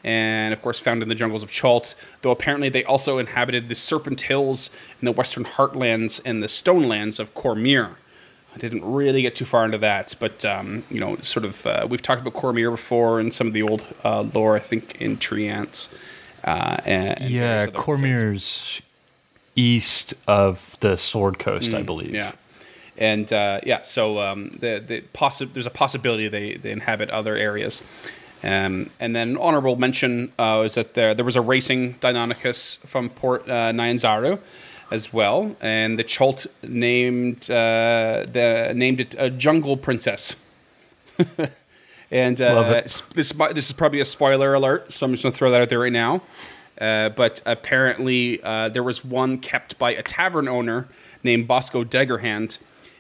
and of course found in the jungles of Chult. Though apparently they also inhabited the Serpent Hills in the Western Heartlands and the Stonelands of Cormyr. I didn't really get too far into that, but um, you know, sort of, uh, we've talked about Cormyr before in some of the old uh, lore. I think in Treants. Uh, and, and yeah. Cormyr's east of the Sword Coast, I believe. Mm, Yeah, and uh, yeah, so um, the the possi- there's a possibility they, they inhabit other areas. Um, and then honorable mention uh, is that there there was a racing Deinonychus from Port uh, Nyanzaru as well, and the Chult named uh, the named it a Jungle Princess. and Love uh, this this is probably a spoiler alert, so I'm just gonna throw that out there right now. Uh, but apparently, uh, there was one kept by a tavern owner named Bosco Daggerhand.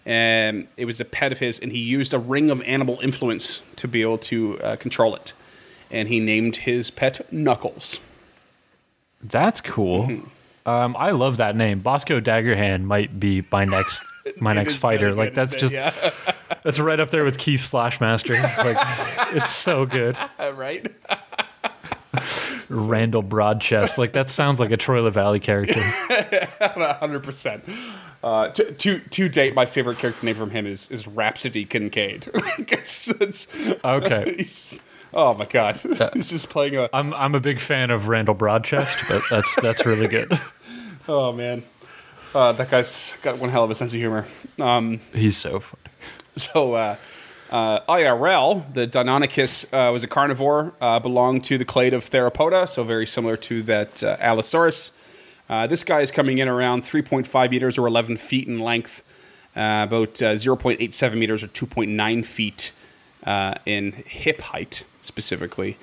And it was a pet of his, and he used a ring of animal influence to be able to uh, control it. And he named his pet Knuckles. That's cool. Mm-hmm. Um, I love that name. Bosco Daggerhand might be my next my next fighter. really Like that's just it? Yeah. that's right up there with Keith Slashmaster. Like it's so good. right? Randall Broadchest. Like that sounds like a Troy LaValle character. hundred percent. Uh, to, to to date, my favorite character name from him is is Rhapsody Kincaid. it's, it's, Okay. oh my god, he's just playing a. I'm I'm a big fan of Randall Broadchest, but that's that's really good. Oh man, uh, that guy's got one hell of a sense of humor. Um, He's so funny. so uh, uh, IRL, the Deinonychus uh, was a carnivore, uh, belonged to the clade of Theropoda, so very similar to that uh, Allosaurus. Uh, this guy is coming in around 3.5 meters or 11 feet in length, uh, about uh, 0.87 meters or 2.9 feet uh, in hip height specifically,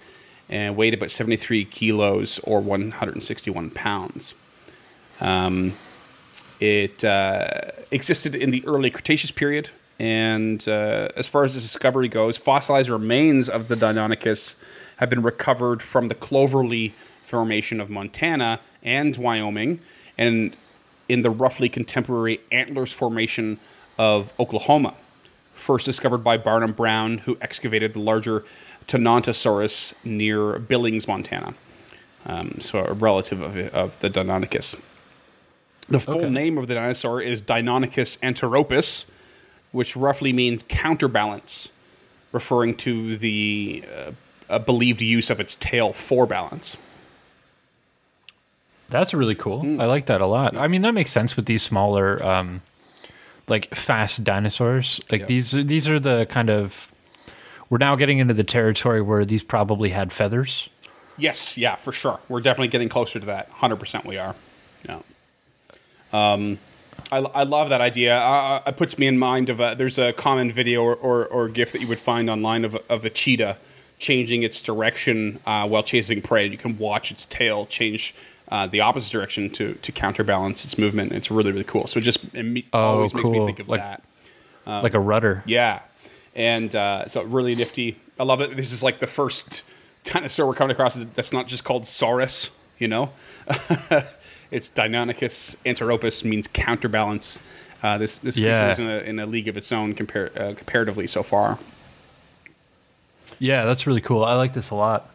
and weighed about 73 kilos or 161 pounds. Um, it uh, existed in the early Cretaceous period, and uh, as far as this discovery goes, fossilized remains of the Deinonychus have been recovered from the Cloverley formation of Montana and Wyoming, and in the roughly contemporary Antlers Formation of Oklahoma, first discovered by Barnum Brown, who excavated the larger Tenontosaurus near Billings, Montana. Um, so a relative of, of the Deinonychus. The full Okay. name of the dinosaur is Deinonychus antirrhopus, which roughly means counterbalance, referring to the uh, believed use of its tail for balance. That's really cool. Hmm. I like that a lot. I mean, that makes sense with these smaller, um, like fast dinosaurs. Like these, these are the kind of. We're now getting into the territory where these probably had feathers. Yes, yeah, for sure. We're definitely getting closer to that. Hundred percent, we are. Yeah. Um, I, I love that idea. Uh, it puts me in mind of a, there's a common video or, or, or GIF that you would find online of of a cheetah changing its direction uh, while chasing prey. You can watch its tail change. Uh, the opposite direction to, to counterbalance its movement. It's really really cool. So it just it me- Oh, always makes me think of Like- that. like a rudder. Yeah, and uh, so really nifty. I love it. This is like the first dinosaur we're coming across that's not just called Saurus. You know, it's Deinonychus antirrhopus means counterbalance. Uh, this this Yeah. creature is in a, in a league of its own compar- uh, comparatively so far. Yeah, that's really cool. I like this a lot.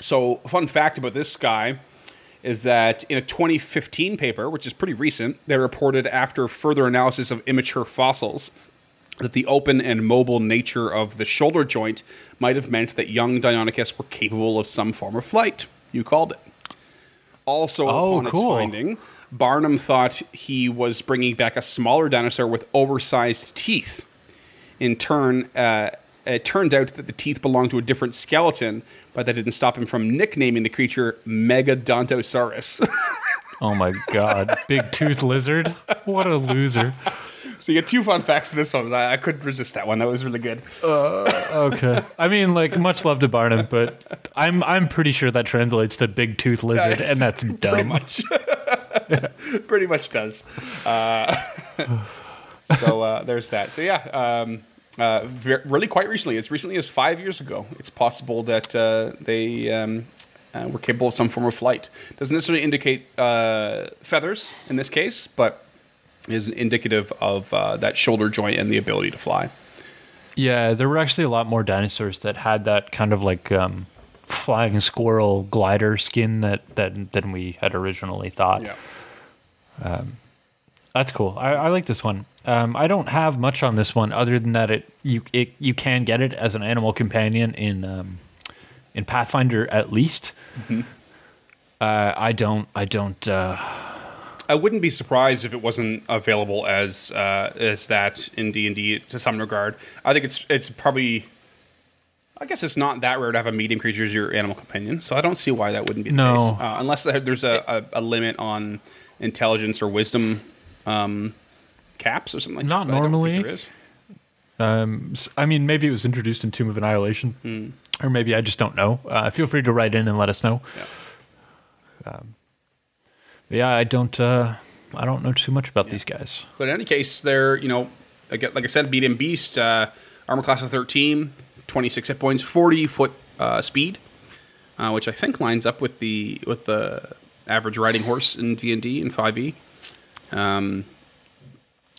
So, fun fact about this guy is that in a 2015 paper, which is pretty recent, they reported after further analysis of immature fossils that the open and mobile nature of the shoulder joint might have meant that young Deinonychus were capable of some form of flight. You called it. Also, Oh, upon cool. its finding, Barnum thought he was bringing back a smaller dinosaur with oversized teeth. In turn, uh, it turned out that the teeth belonged to a different skeleton, but that didn't stop him from nicknaming the creature Megadontosaurus. Oh my god, big tooth lizard! What a loser. so you get two fun facts to this one. I, I couldn't resist that one. That was really good. Okay, I mean, like much love to Barnum, but I'm I'm pretty sure that translates to big tooth lizard, and that's Pretty dumb. much. Pretty much does. Uh, so uh, there's that. So yeah, um, uh, ver- really quite recently, as recently as five years ago, it's possible that uh, they um, uh, were capable of some form of flight. Doesn't necessarily indicate uh, feathers in this case, but is indicative of uh, that shoulder joint and the ability to fly. Yeah, there were actually a lot more dinosaurs that had that kind of like um, flying squirrel glider skin that, that than we had originally thought. That's cool. I, I like this one. Um, I don't have much on this one other than that it you it you can get it as an animal companion in um, in Pathfinder at least. Mm-hmm. Uh, I don't. I don't. Uh, I wouldn't be surprised if it wasn't available as uh, as that in D and D to some regard. I think it's it's probably. I guess it's not that rare to have a medium creature as your animal companion, so I don't see why that wouldn't be the No. case. Uh, unless there's a, a, a limit on intelligence or wisdom um, caps or something like Not that. I think normally. there is. um, I mean, maybe it was introduced in Tomb of Annihilation, Hmm. or maybe I just don't know. Uh, feel free to write in and let us know. Yeah. But yeah, I don't. Uh, I don't know too much about these guys. But in any case, they're, you know, like, like I said, beat medium beast, uh, armor class of 13, 26 hit points, 40 foot uh, speed, uh, which I think lines up with the with the average riding horse in D&D and 5e. Um,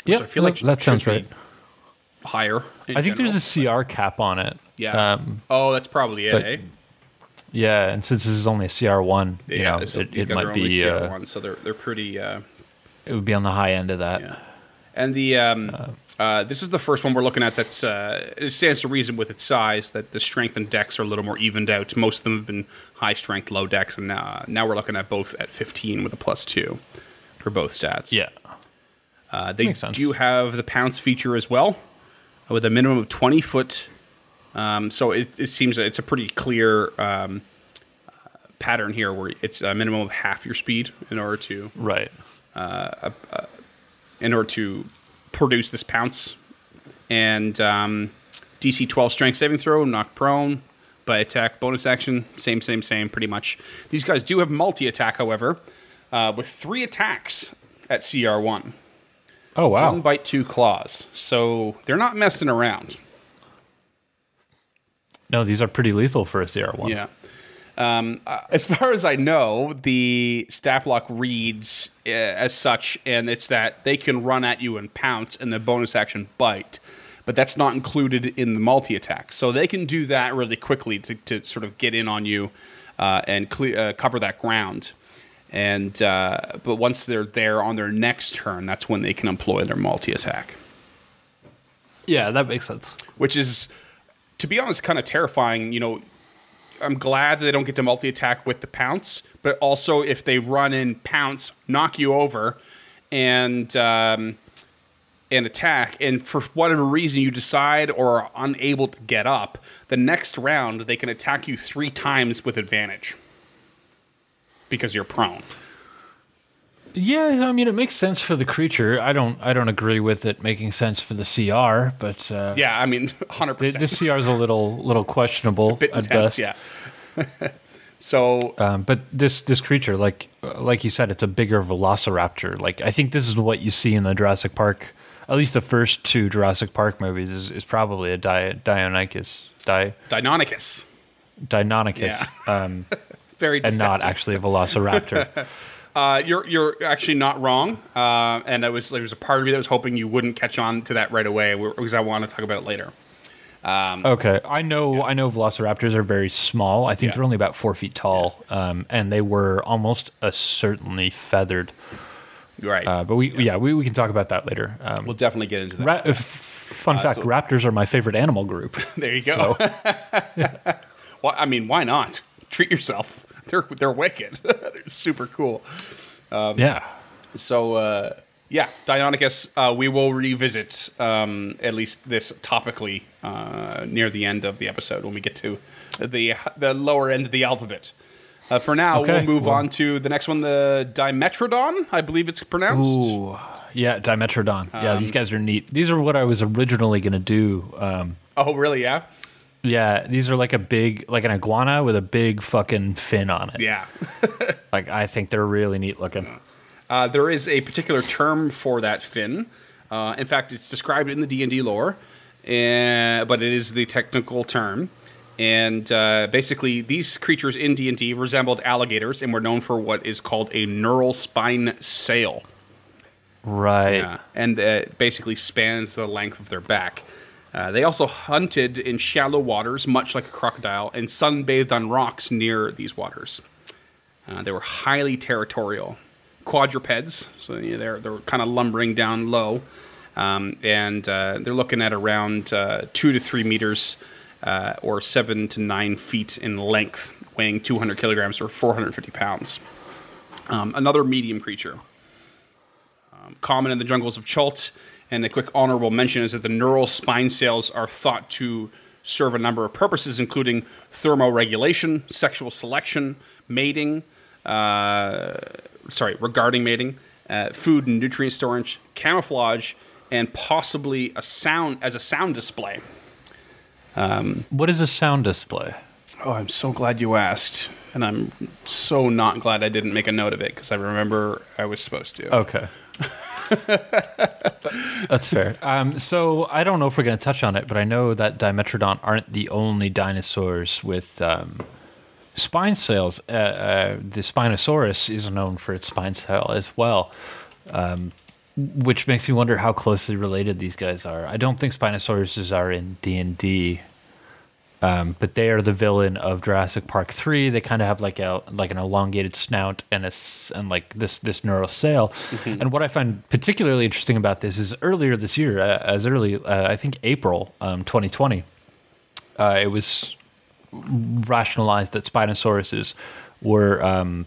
Yeah, I feel like that, sounds right. higher. I think general. there's a CR cap on it. Yeah. Um, oh, that's probably it, eh? yeah, and since this is only a CR one, you Yeah, know, this- it, it might be. CR Uh, so they're, they're pretty... Uh, it would be on the high end of that. Yeah. And the um, uh, this is the first one we're looking at. That's uh, it stands to reason with its size that the strength and Dex are a little more evened out. Most of them have been high strength, low Dex, and now now we're looking at both at 15 with a plus two for both stats. Yeah. uh, they do have the pounce feature as well, with a minimum of 20 foot. Um, so it, it seems that it's a pretty clear um, uh, pattern here, where it's a minimum of half your speed in order to Right. in order to produce this pounce. And um, DC 12 strength saving throw, knock prone, by attack, bonus action, same, same, same, pretty much. These guys do have multi attack, however, uh, with three attacks at CR1. Oh wow. One bite, two claws. So they're not messing around. no, these are pretty lethal for a CR one. Yeah. Um, uh, as far as I know, the stat block reads uh, as such, and it's that they can run at you and pounce, and the bonus action bite. But that's not included in the multi attack. So they can do that really quickly to, to sort of get in on you uh, and cle- uh, cover that ground. And uh, but once they're there on their next turn, that's when they can employ their multi attack, Yeah, that makes sense. which is, to be honest, kind of terrifying. You know, I'm glad that they don't get to multi attack with the pounce, but also if they run in pounce, knock you over, and um, and attack, and for whatever reason you decide or are unable to get up, the next round they can attack you three times with advantage because you're prone. Yeah, I mean it makes sense for the creature. I don't I don't agree with it making sense for the CR, but uh, Yeah, I mean, hundred percent. the CR is a little little questionable A bit at intense, best. yeah. so Um, but this this creature, like like you said, it's a bigger Velociraptor. Like I think this is what you see in the Jurassic Park. At least the first two Jurassic Park movies is, is probably a Di- Deinonychus, Di- Deinonychus, Deinonychus, um, very and not actually a Velociraptor. Uh, you're you're actually not wrong. Uh, and I was there was a part of me that was hoping you wouldn't catch on to that right away because I want to talk about it later. okay, I know I know Velociraptors are very small. I think Yeah. they're only about four feet tall, um, and they were almost uh, certainly feathered. Right. Uh, but we yeah, we, we can talk about that later. Um, we'll definitely get into that. ra- f- fun fact: so- raptors are my favorite animal group. There you go. well, I mean, why not? Treat yourself. They're they're wicked. they're super cool. yeah. So uh, yeah, Deinonychus. Uh, we will revisit um, at least this topically uh, near the end of the episode when we get to the the lower end of the alphabet. Uh, for now, Okay, we'll move well- on to the next one, the Dimetrodon. I believe it's pronounced. Ooh, yeah, Dimetrodon. yeah, Um, these guys are neat. These are what I was originally going to do. Um, Oh, really? Yeah. Yeah, these are like a big, like an iguana with a big fucking fin on it. Yeah. Like I think they're really neat looking. Uh, there is a particular term for that fin. Uh, in fact, it's described in the D and D lore, uh, but it is the technical term. And uh, basically, these creatures in D and D resembled alligators and were known for what is called a neural spine sail. Right. Yeah, and uh, basically spans the length of their back. Uh, they also hunted in shallow waters, much like a crocodile, and sunbathed on rocks near these waters. Uh, they were highly territorial, quadrupeds, so you know, they're they're kind of lumbering down low, um, and uh, they're looking at around uh, two to three meters, uh, or seven to nine feet in length, weighing 200 kilograms or 450 pounds. Um, another medium creature common in the jungles of Chult. And a quick honorable mention is that the neural spine cells are thought to serve a number of purposes, including thermoregulation, sexual selection, mating, uh, sorry, regarding mating, uh, food and nutrient storage, camouflage, and possibly a sound as a sound display. What is a sound display? Oh, I'm so glad you asked, and I'm so not glad I didn't make a note of it because I remember I was supposed to. Okay. That's fair. Um, so I don't know if we're going to touch on it, but I know that Dimetrodon aren't the only dinosaurs with um, spine sails. Uh, uh, the Spinosaurus is known for its spine sail as well, um, which makes me wonder how closely related these guys are. I don't think Spinosauruses are in D and D. Um, but they are the villain of Jurassic Park three. They kind of have like a like an elongated snout and a and like this this neural sail. And what I find particularly interesting about this is earlier this year, uh, as early uh, I think April um, 2020, uh, it was rationalized that Spinosauruses were um,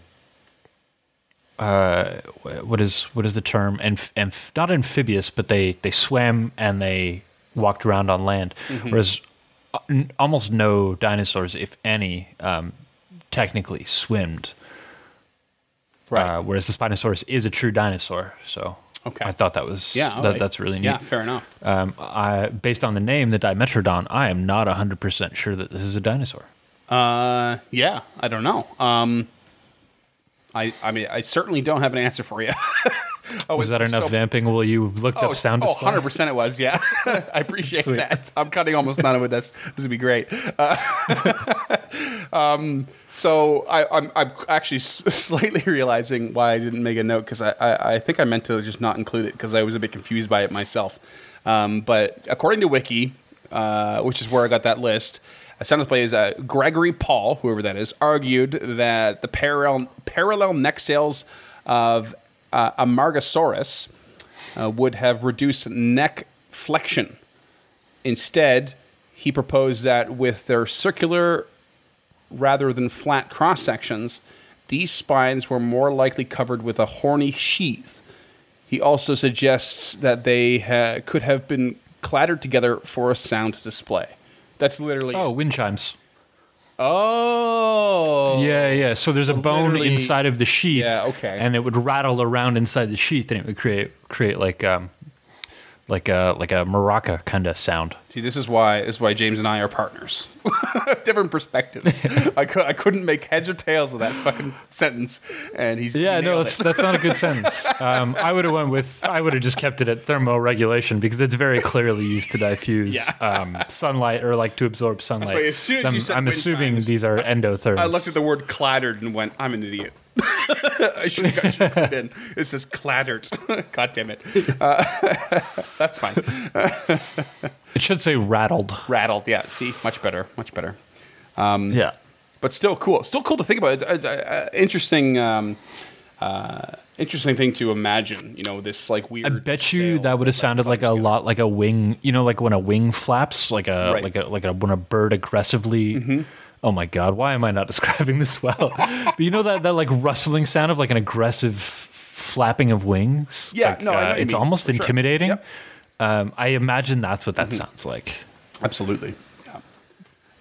uh, what is what is the term? Amph- amph- not amphibious, but they they swam and they walked around on land, whereas uh, n- almost no dinosaurs, if any, um, technically swimmed. Uh, whereas the Spinosaurus is a true dinosaur, so Okay. I thought that was Yeah, that, right. that's really neat. Yeah, fair enough. Um, I, based on the name, the Dimetrodon, I am not hundred percent sure that this is a dinosaur. Uh, yeah, I don't know. Um, I, I mean, I certainly don't have an answer for you. oh, Was that enough vamping? Will you looked Oh, up sound oh, 100% it was, yeah. I appreciate Sweet. that. I'm cutting almost none of it. That's, this would be great. Uh, Um, so I, I'm, I'm actually slightly realizing why I didn't make a note because I, I, I think I meant to just not include it because I was a bit confused by it myself. Um, but according to Wiki, uh, which is where I got that list, a sound display is uh, Gregory Paul, whoever that is, argued that the parallel parallel neck sails of uh, Amargasaurus uh, would have reduced neck flexion. Instead, he proposed that with their circular rather than flat cross sections, these spines were more likely covered with a horny sheath. He also suggests that they ha- could have been clattered together for a sound display. That's literally. Oh, wind chimes. Oh. Yeah, yeah. So there's a bone literally- inside of the sheath. Yeah, okay. And it would rattle around inside the sheath, and it would create create like um like a like a maraca kind of sound. See, this is why this is why James and I are partners. Different perspectives. I, cou- I couldn't make heads or tails of that fucking sentence, and he's Yeah, no, nailed that's it. that's not a good sentence. Um, I would have went with I would have just kept it at thermoregulation because it's very clearly used to diffuse Yeah. um, sunlight or like to absorb sunlight. why as soon as So I'm, you said I'm assuming chimes, these are endotherms. I looked at the word clattered and went, I'm an idiot. I should have put it in. It says clattered. God damn it. Uh, that's fine. it should say rattled. Rattled. Yeah. See, much better. Much better. Yeah. But still cool. Still cool to think about. It's, uh, uh, interesting. Um, uh, interesting thing to imagine. You know, this like weird. I bet you that would have sounded like a comes lot like a wing. You know, like when a wing flaps, like a Right. like a like a when a bird aggressively. Oh my god! Why am I not describing this well? but you know that that like rustling sound of like an aggressive flapping of wings. Yeah, Like, no, uh, it's mean, almost for sure. intimidating. Yep. Um, I imagine that's what that sounds like. Absolutely. Yeah.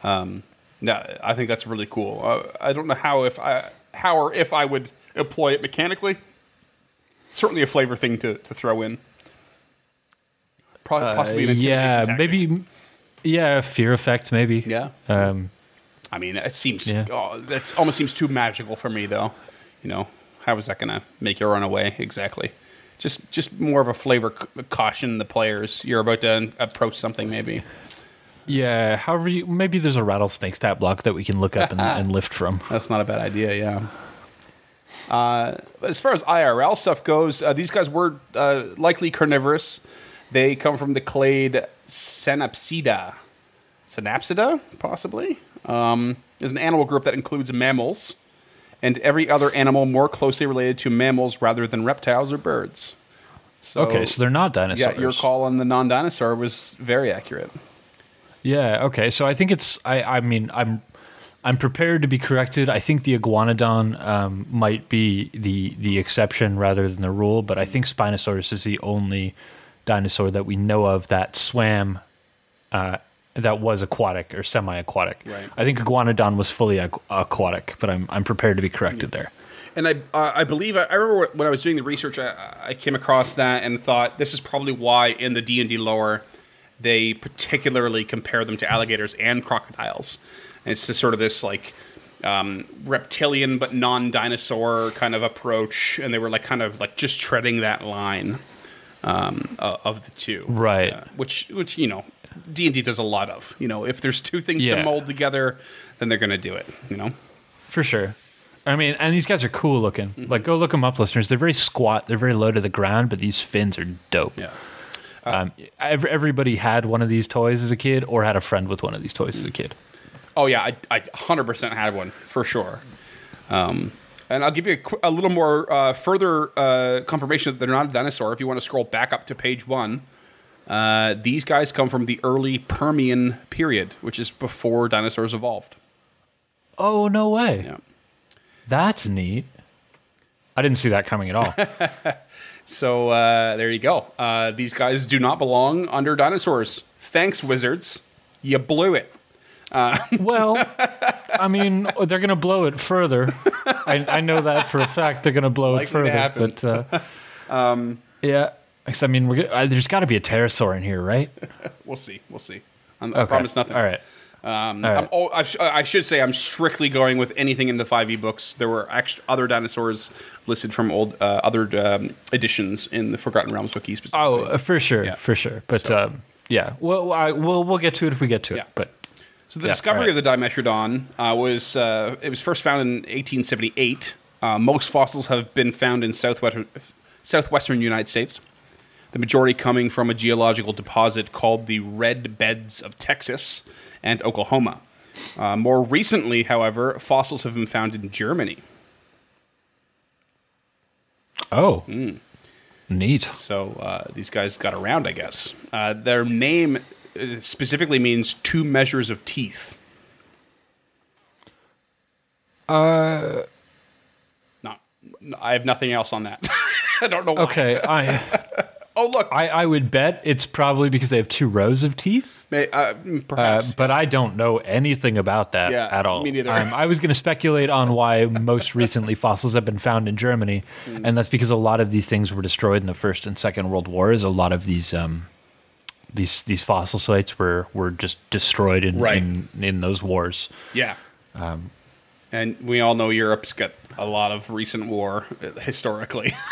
Um, no, I think that's really cool. Uh, I don't know how if I how or if I would employ it mechanically. Certainly a flavor thing to, to throw in. Pro- possibly an intimidation yeah, maybe. Yeah, fear effect, maybe. Yeah. Um, I mean, it seems Yeah. oh, that almost seems too magical for me, though. You know, how is that going to make you run away exactly? Just just more of a flavor c- caution the players. You're about to approach something, maybe. yeah. However, you, maybe there's a rattlesnake stat block that we can look up and, and lift from. That's not a bad idea, yeah. Uh, but as far as IRL stuff goes, uh, these guys were uh, likely carnivorous. They come from the clade Synapsida. Synapsida, possibly? Um, is an animal group that includes mammals and every other animal more closely related to mammals rather than reptiles or birds. So, Okay, so they're not dinosaurs. yeah, your call on the non dinosaur was very accurate. Yeah. Okay. So I think it's. I. I mean, I'm. I'm prepared to be corrected. I think the iguanodon um, might be the the exception rather than the rule, but I think Spinosaurus is the only dinosaur that we know of that swam, uh, that was aquatic or semi-aquatic. Right. I think iguanodon was fully aqu- aquatic, but I'm I'm prepared to be corrected there. And I, uh, I believe I, I remember when I was doing the research, I, I came across that and thought this is probably why in the D and D lore they particularly compare them to alligators and crocodiles. And it's just sort of this like um, reptilian but non-dinosaur kind of approach, and they were like kind of like just treading that line um, uh, of the two, Right. Uh, which which you know D and D does a lot of. You know, if there's two things to mold together, then they're going to do it. You know. For sure. I mean, and these guys are cool looking. Like, go look them up, listeners. They're very squat. They're very low to the ground, but these fins are dope. Yeah. Um, ev- everybody had one of these toys as a kid, or had a friend with one of these toys as a kid. Oh yeah, I, I 100% had one for sure. Um, and I'll give you a, qu- a little more uh, further uh, confirmation that they're not a dinosaur. If you want to scroll back up to page one, uh, these guys come from the early Permian period, which is before dinosaurs evolved. Oh no way! Yeah. That's neat. I didn't see that coming at all. So uh, there you go. Uh, these guys do not belong under dinosaurs. Thanks, wizards. You blew it. Well, I mean, they're gonna blow it further. I, I know that for a fact. They're gonna blow it to further. But uh, yeah, 'Cause, I mean, uh, there's got to be a pterosaur in here, right? We'll see. We'll see. I'm- I promise nothing. All right. Um, All right. I'm, oh, I, sh- I should say I'm strictly going with anything in the 5e books. There were other dinosaurs listed from old uh, other um, editions in the Forgotten Realms wiki. Specifically. Oh, uh, for sure, Yeah. for sure. But So- um, yeah, well, I, we'll we'll get to it if we get to Yeah. it. But So the Yeah, discovery right. of the Dimetrodon uh, was uh, it was first found in 1878. Uh, most fossils have been found in southwestern southwestern United States. The majority coming from a geological deposit called the Red Beds of Texas and Oklahoma. Uh, more recently, however, fossils have been found in Germany. Oh, neat. So uh, these guys got around, I guess. Uh, their name specifically means two measures of teeth. Uh, not. I have nothing else on that. I don't know. Why. Okay, I Oh, look. I, I would bet it's probably because they have two rows of teeth. May, uh, mm, Uh, perhaps. but I don't know anything about that Yeah, at all. me neither. Um, I was going to speculate on why most recently fossils have been found in Germany, Hmm. and that's because a lot of these things were destroyed in the First and Second World Wars. A lot of these um, these these fossil sites were were just destroyed in Right. in, in those wars. yeah. um, and we all know Europe's got a lot of recent war historically.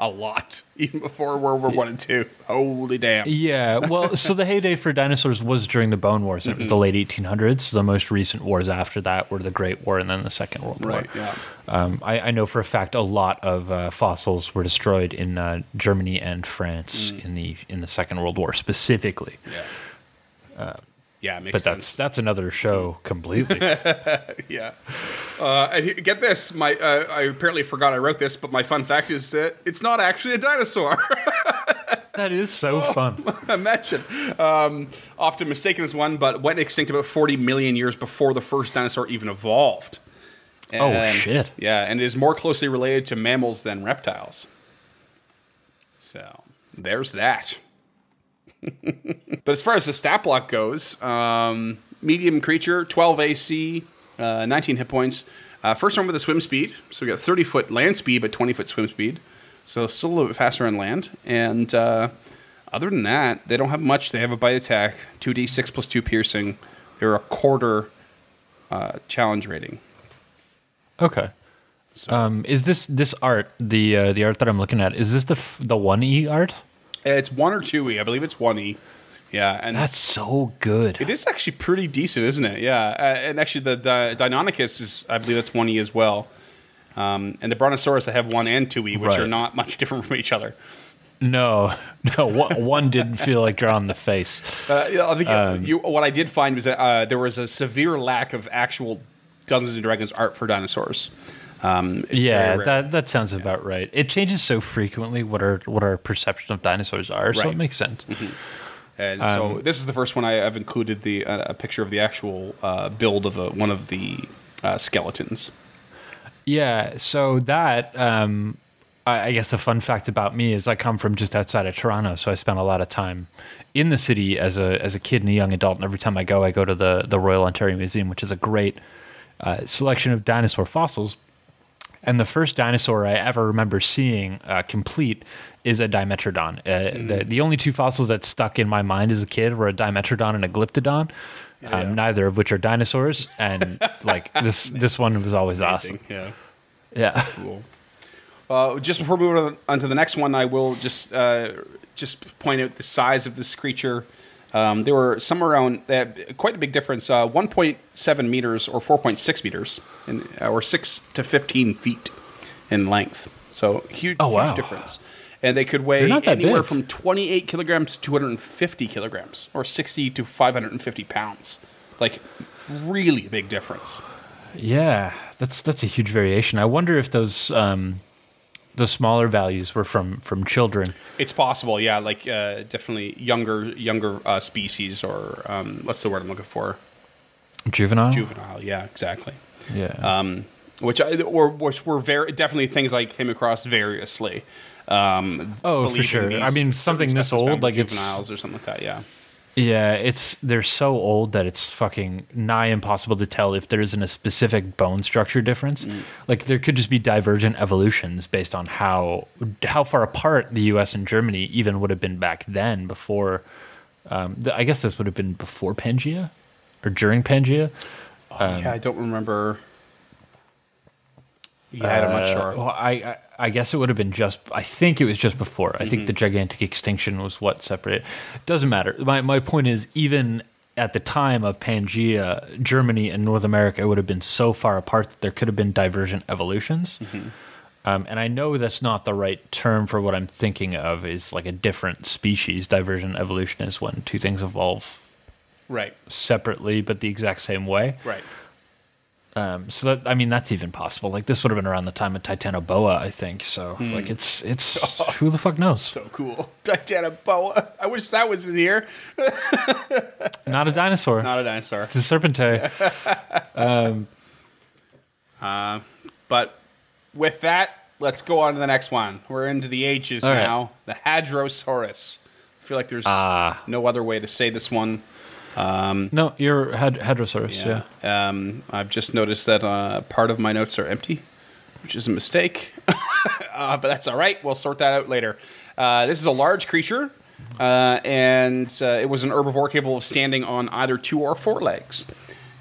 a lot, even before World War One and Two. Holy damn! Yeah, well, so the heyday for dinosaurs was during the Bone Wars, it was the late 1800s. So the most recent wars after that were the Great War and then the Second World War. Right. Yeah. Um, I, I know for a fact a lot of uh, fossils were destroyed in uh, Germany and France Mm. in the in the Second World War specifically. Yeah. Yeah, makes But sense. that's that's another show completely. Yeah. Uh, and get this, my uh, I apparently forgot I wrote this, but my fun fact is that it's not actually a dinosaur. that is so fun. Imagine. Um, often mistaken as one, but went extinct about 40 million years before the first dinosaur even evolved. Oh, shit. Yeah, and it is more closely related to mammals than reptiles. So there's that. But as far as the stat block goes, um, medium creature, 12 AC, uh, 19 hit points. Uh, first one with a swim speed, so we got 30 foot land speed, but 20 foot swim speed. So still a little bit faster on land. And uh, other than that, they don't have much. They have a bite attack, 2d6 plus 2 piercing. They're a quarter uh, challenge rating. Okay. Um, is this this art the uh, the art that I'm looking at? Is this the f- the one e art? It's 1 or 2e. I believe it's 1e. Yeah, and That's so good. It is actually pretty decent, isn't it? Yeah, uh, and actually the, the Deinonychus is, I believe, that's one e as well. Um, and the Brontosaurus, they have one and two e, which Right. are not much different from each other. No, no, one, one didn't feel like drawing the face. Uh, I think Um, you, what I did find was that uh, there was a severe lack of actual Dungeons and Dragons art for dinosaurs. Um, Yeah, that that sounds about right. It changes so frequently what our what our perception of dinosaurs are, so it makes sense. And Um, so this is the first one I have included the uh, a picture of the actual uh, build of a, one of the uh, skeletons. Yeah, so that um, I, I guess a fun fact about me is I come from just outside of Toronto, so I spent a lot of time in the city as a as a kid and a young adult. And every time I go, I go to the the Royal Ontario Museum, which is a great uh, selection of dinosaur fossils. And the first dinosaur I ever remember seeing uh, complete is a Dimetrodon. Uh, the, the only two fossils that stuck in my mind as a kid were a Dimetrodon and a Glyptodon, um, neither of which are dinosaurs. And like this, this one was always awesome. Yeah. Yeah. Cool. Uh, just before we move on, on to the next one, I will just uh, just point out the size of this creature. Um, they were somewhere around quite a big difference. Uh, 1.7 meters or 4.6 meters, in, uh, or six to 15 feet in length. So huge, Oh, wow. huge difference. And they could weigh anywhere big. from 28 kilograms to 250 kilograms, or 60 to 550 pounds. Like really big difference. Yeah, that's that's a huge variation. I wonder if those um, those smaller values were from from children. It's possible, yeah. Like uh, definitely younger younger uh, species, or um, what's the word I'm looking for? Juvenile. Juvenile, yeah, exactly. yeah. Um, which I, or which were very definitely things I came across variously. Um, Oh, for sure. I mean, something this old, like it's- juveniles or something like that. Yeah, yeah, it's they're so old that it's fucking nigh impossible to tell if there isn't a specific bone structure difference. Like there could just be divergent evolutions based on how how far apart the U.S. and Germany even would have been back then. Before, um, th- I guess this would have been before Pangea or during Pangea. Um, yeah. I don't remember. Yeah, I'm not Uh, sure. Well, I, I I guess it would have been just. I think it was just before. I Mm-hmm. think the gigantic extinction was what separated. Doesn't matter. My my point is even at the time of Pangea, Germany and North America would have been so far apart that there could have been divergent evolutions. Um, and I know that's not the right term for what I'm thinking of. Is like a different species. Divergent evolution is when two things evolve Right. separately but the exact same way. Right. Um, so that I mean that's even possible. Like this would have been around the time of Titanoboa, I think. So like it's it's who the fuck knows? So cool. Titanoboa. I wish that was in here. Not a dinosaur. Not a dinosaur. it's a serpentine. But with that, let's go on to the next one. We're into the ages right. now. The Hadrosaurus. I feel like there's Ah. no other way to say this one. No, you're had- Hadrosaurus. Yeah. Um, I've just noticed that uh, part of my notes are empty, which is a mistake. uh, but that's all right. We'll sort that out later. Uh, this is a large creature, uh, and uh, it was an herbivore capable of standing on either two or four legs.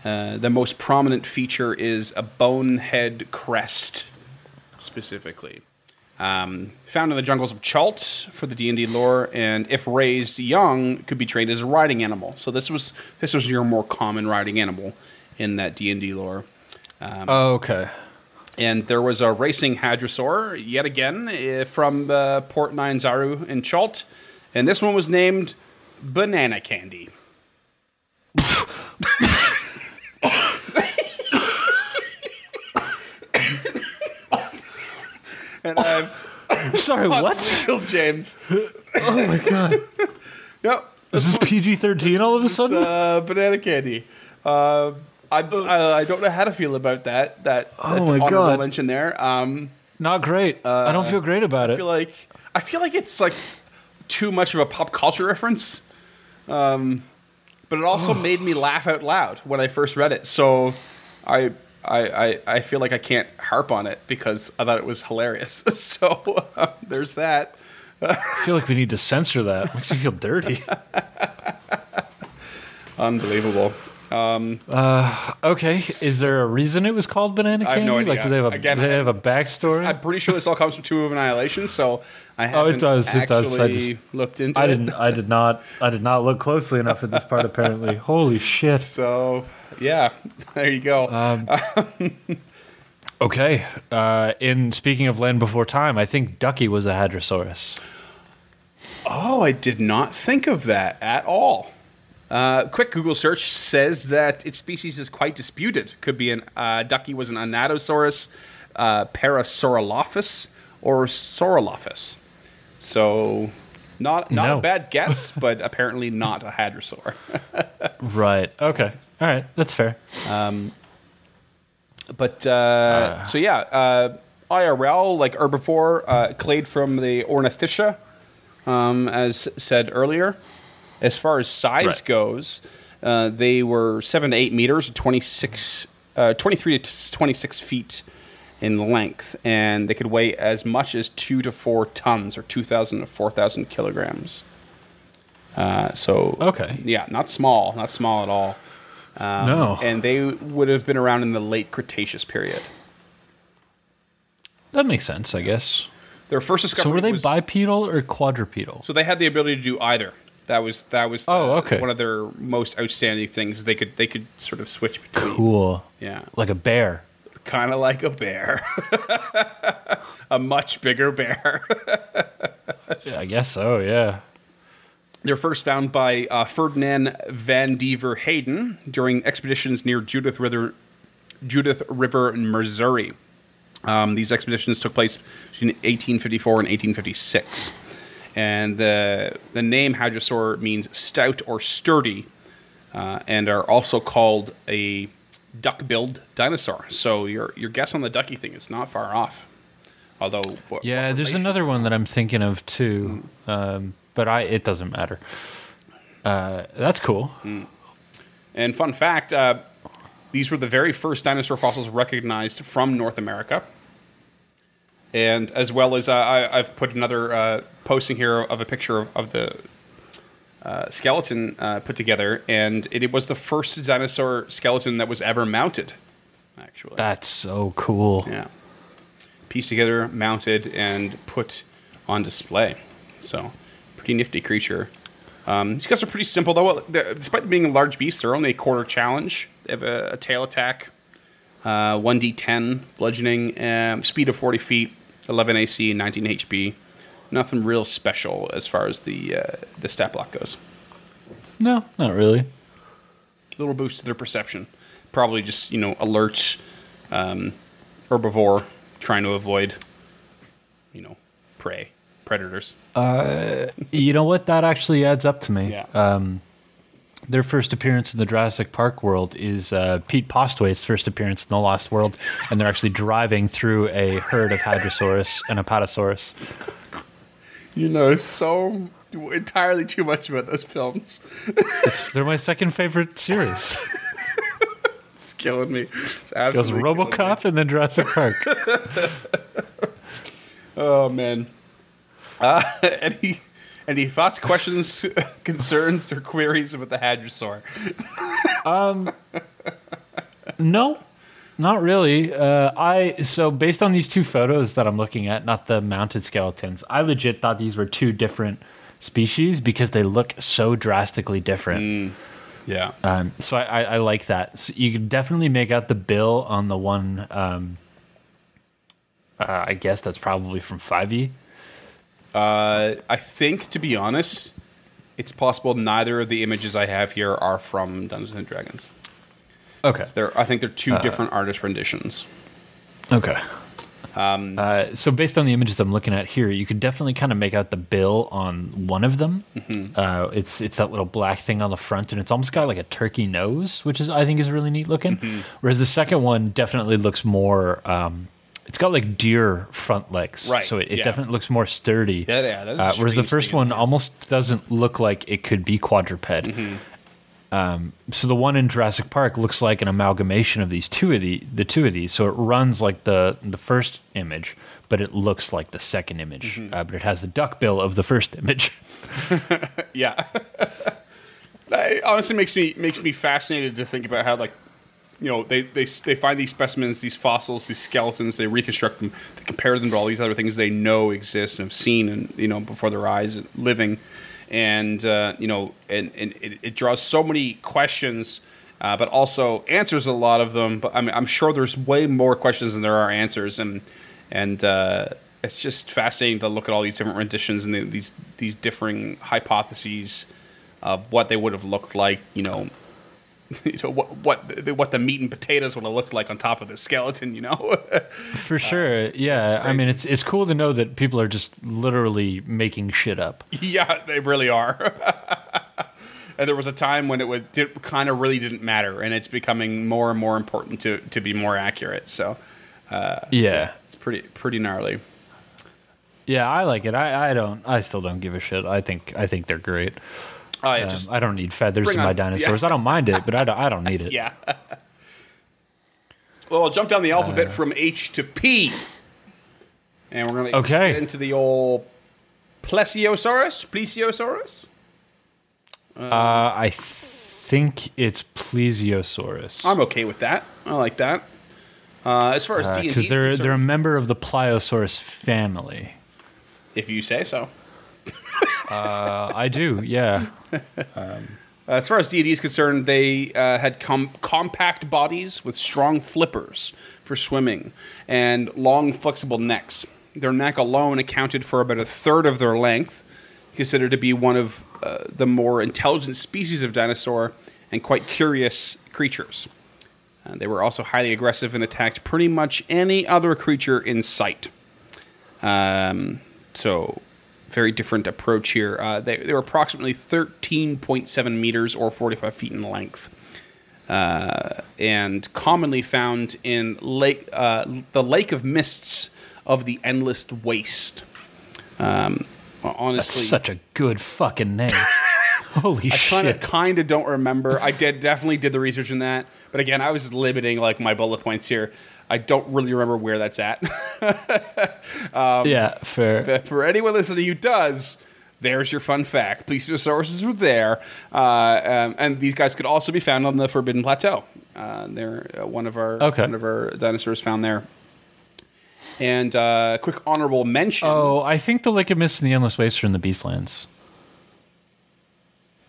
Uh, the most prominent feature is a bonehead crest, specifically. Um, found in the jungles of Chult for the D and D lore, and if raised young, could be trained as a riding animal. So this was this was your more common riding animal in that D and D lore. Oh, okay. And there was a racing hadrosaur yet again eh, from uh, Port Nyanzaru in Chult, and this one was named Banana Candy. and I've Sorry, what? killed James. oh my god. Yep. Is this PG thirteen all of a sudden? uh, banana candy. Uh, I, I I don't know how to feel about that. That, Oh my honorable God. mention there. Um, Not great. I don't feel great about I it. feel like I feel like it's like too much of a pop culture reference. Um, but it also made me laugh out loud when I first read it. So I. I, I, I feel like I can't harp on it because I thought it was hilarious. So uh, there's that. I feel like we need to censor that. Makes me feel dirty. Unbelievable. Okay, is there a reason it was called banana I have no idea. Like, do they have a Again, do they have a backstory? I'm pretty sure this all comes from Tomb of Annihilation, so I Oh, it does, it does. I just- looked into I it. didn't. I did not. I did not look closely enough at this part. Apparently, holy shit. So yeah, there you go. Uh, Okay. Uh, in speaking of Land Before Time, I think Ducky was a Hadrosaurus. oh, I did not think of that at all. Uh, quick Google search says that its species is quite disputed. Could be an uh, ducky was an Anatosaurus, uh, Parasaurolophus, or Saurolophus. So, not not No. a bad guess, but apparently not a hadrosaur. Right. Okay. All right. That's fair. But uh, so yeah, uh, IRL like herbivore, uh, clade from the Ornithischia, um, as said earlier. As far as size Right. goes, uh, they were seven to eight meters, 26, uh, 23 to 26 feet in length, and they could weigh as much as two to four tons, or 2,000 to 4,000 kilograms. Uh, so Okay. yeah, not small, not small at all no. and they would have been around in the late Cretaceous period. that makes sense, I guess. Their first discovery So were they was, bipedal or quadrupedal? so they had the ability to do either. That was that was Oh, the- okay. one of their most outstanding things. They could they could sort of switch between. Cool. Yeah, Like a bear. Kind of like a bear, a much bigger bear. Yeah, I guess so. Yeah. They're first found by uh, Ferdinand Vandeveer Hayden during expeditions near Judith River, Judith River, Missouri. Um, these expeditions took place between 1854 and 1856, and the the name Hadrosaur means stout or sturdy, uh, and are also called a duck-billed dinosaur. So your your guess on the ducky thing is not far off. Although, what- Yeah. what There's another one that I'm thinking of too, um, but I it doesn't matter. Uh, that's cool. And fun fact, uh, these were the very first dinosaur fossils recognized from North America. And as well as uh, I, I've put another uh, posting here of a picture of, of the uh, skeleton uh, put together, and it, it was the first dinosaur skeleton that was ever mounted. Actually, That's so cool. yeah, pieced together, mounted, and put on display. So, pretty nifty creature. Um, these guys are pretty simple though. Despite being a large beast, they're only a quarter challenge. They have a, a tail attack, uh, 1d10 bludgeoning, um, speed of 40 feet, 11 AC, 19 HP. Nothing real special as far as the uh, the stat block goes. No, not really. A little boost to their perception. Probably just you know alert um, herbivore trying to avoid you know prey predators. You know what? That actually adds up to me. Yeah. Um, their first appearance in the Jurassic Park world is uh, Pete Postlethwaite's first appearance in the Lost World, and they're actually driving through a herd of Hadrosaurus and Apatosaurus. You know so entirely too much about those films. It's, they're my second favorite series. It's killing me. It's absolutely me. RoboCop and then Jurassic Park. Oh man. Uh, any any thoughts, questions, concerns, or queries about the Hadrosaur? Um, no, not really. Uh, I so based on these two photos that I'm looking at, not the mounted skeletons, I legit thought these were two different species because they look so drastically different. Yeah. Um, so I, I, I like that. So you can definitely make out the bill on the one. Um, uh, I guess that's probably from Five E. Uh, I think, to be honest, it's possible neither of the images I have here are from Dungeons and Dragons. Okay. They're, I think they're two different artist renditions. Okay. Um, uh, so based on the images I'm looking at here, you could definitely kind of make out the bill on one of them. Uh, it's it's that little black thing on the front, and it's almost got like a turkey nose, which is I think is really neat looking. Whereas the second one definitely looks more. Um, it's got like deer front legs, Right, So it, it yeah. definitely looks more sturdy. Yeah, yeah, uh, whereas the first one almost doesn't look like it could be quadruped. Mm-hmm. Um, so the one in Jurassic Park looks like an amalgamation of these two of the the two of these. So it runs like the the first image, but it looks like the second image. Mm-hmm. Uh, but it has the duck bill of the first image. Yeah. it honestly makes me makes me fascinated to think about how like you know they, they they find these specimens, these fossils, these skeletons, they reconstruct them, they compare them to all these other things they know exist and have seen and you know before their eyes living, and uh, you know and, and it, it draws so many questions. Uh, but also answers a lot of them. But I mean, I'm sure there's way more questions than there are answers, and and uh, it's just fascinating to look at all these different renditions and the, these these differing hypotheses of what they would have looked like. You know, you know what what what the meat and potatoes would have looked like on top of the skeleton. You know, For sure, uh, yeah. I mean, it's it's cool to know that people are just literally making shit up. yeah, they really are. and there was a time when it would it kind of really didn't matter, and it's becoming more and more important to to be more accurate. So uh, Yeah, it's pretty pretty gnarly. yeah. I like it. I, I don't. I still don't give a shit. I think I think they're great. Oh, yeah, Um, just I don't need feathers in my on- dinosaurs. yeah. I don't mind it, but I don't, I don't need it. yeah. well, I'll jump down the alphabet from H to P, and we're gonna Okay. get into the old Plesiosaurus. Plesiosaurus. Uh, I think it's Plesiosaurus. I'm okay with that. I like that. Uh, as far as D and because D, they're they're a member of the Pliosaurus family. if you say so. Uh, I do, yeah. As far as D&D is concerned, they uh, had com- compact bodies with strong flippers for swimming and long, flexible necks. Their neck alone accounted for about a third of their length, considered to be one of uh, the more intelligent species of dinosaur and quite curious creatures. Uh, they were also highly aggressive and attacked pretty much any other creature in sight. Um, so, very different approach here. Uh, they, they were approximately 13.7 meters or 45 feet in length. Uh, and commonly found in lake, uh, the Lake of Mists of the Endless Waste. Um, honestly, Such a good fucking name. Holy of shit. kind of don't remember. I did definitely did the research in that, but again, I was limiting like my bullet points here. I don't really remember where that's at. yeah, fair. For anyone listening who does, there's your fun fact. Plesiosaurus were there, uh, um, and these guys could also be found on the Forbidden Plateau. Uh, they're uh, one of our Okay. one of our dinosaurs found there. And uh, quick honorable mention. Oh, I think the Lake of Mist and the Endless Waste are in the Beastlands.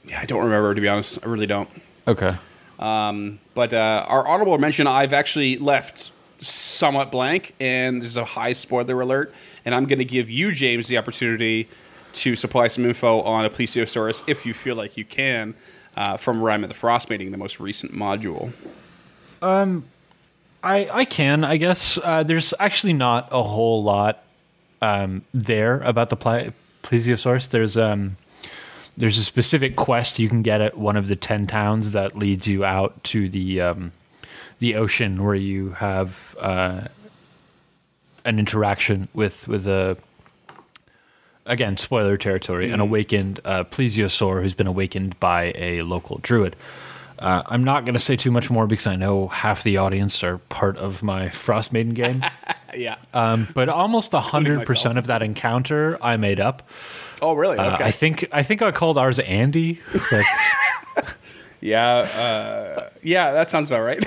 Yeah, I don't remember to be honest. I really don't. Okay. But uh, our honorable mention, I've actually left somewhat blank, and there's a high spoiler alert. And I'm going to give you, James, the opportunity to supply some info on a plesiosaurus if you feel like you can uh, from Rime of the Frost Maiden, the most recent module. Um, I, I can, I guess. Uh, there's actually not a whole lot um, there about the ple- plesiosaurus. There's um, there's a specific quest you can get at one of the ten towns that leads you out to the um, the ocean, where you have uh, an interaction with with a again spoiler territory, an awakened uh, plesiosaur who's been awakened by a local druid. Uh, I'm not going to say too much more because I know half the audience are part of my Frost Maiden game. Yeah. Um, but almost hundred percent of that encounter I made up. oh, really? Uh, Okay. I think I think I called ours Andy. Like, yeah. Uh, yeah, that sounds about right.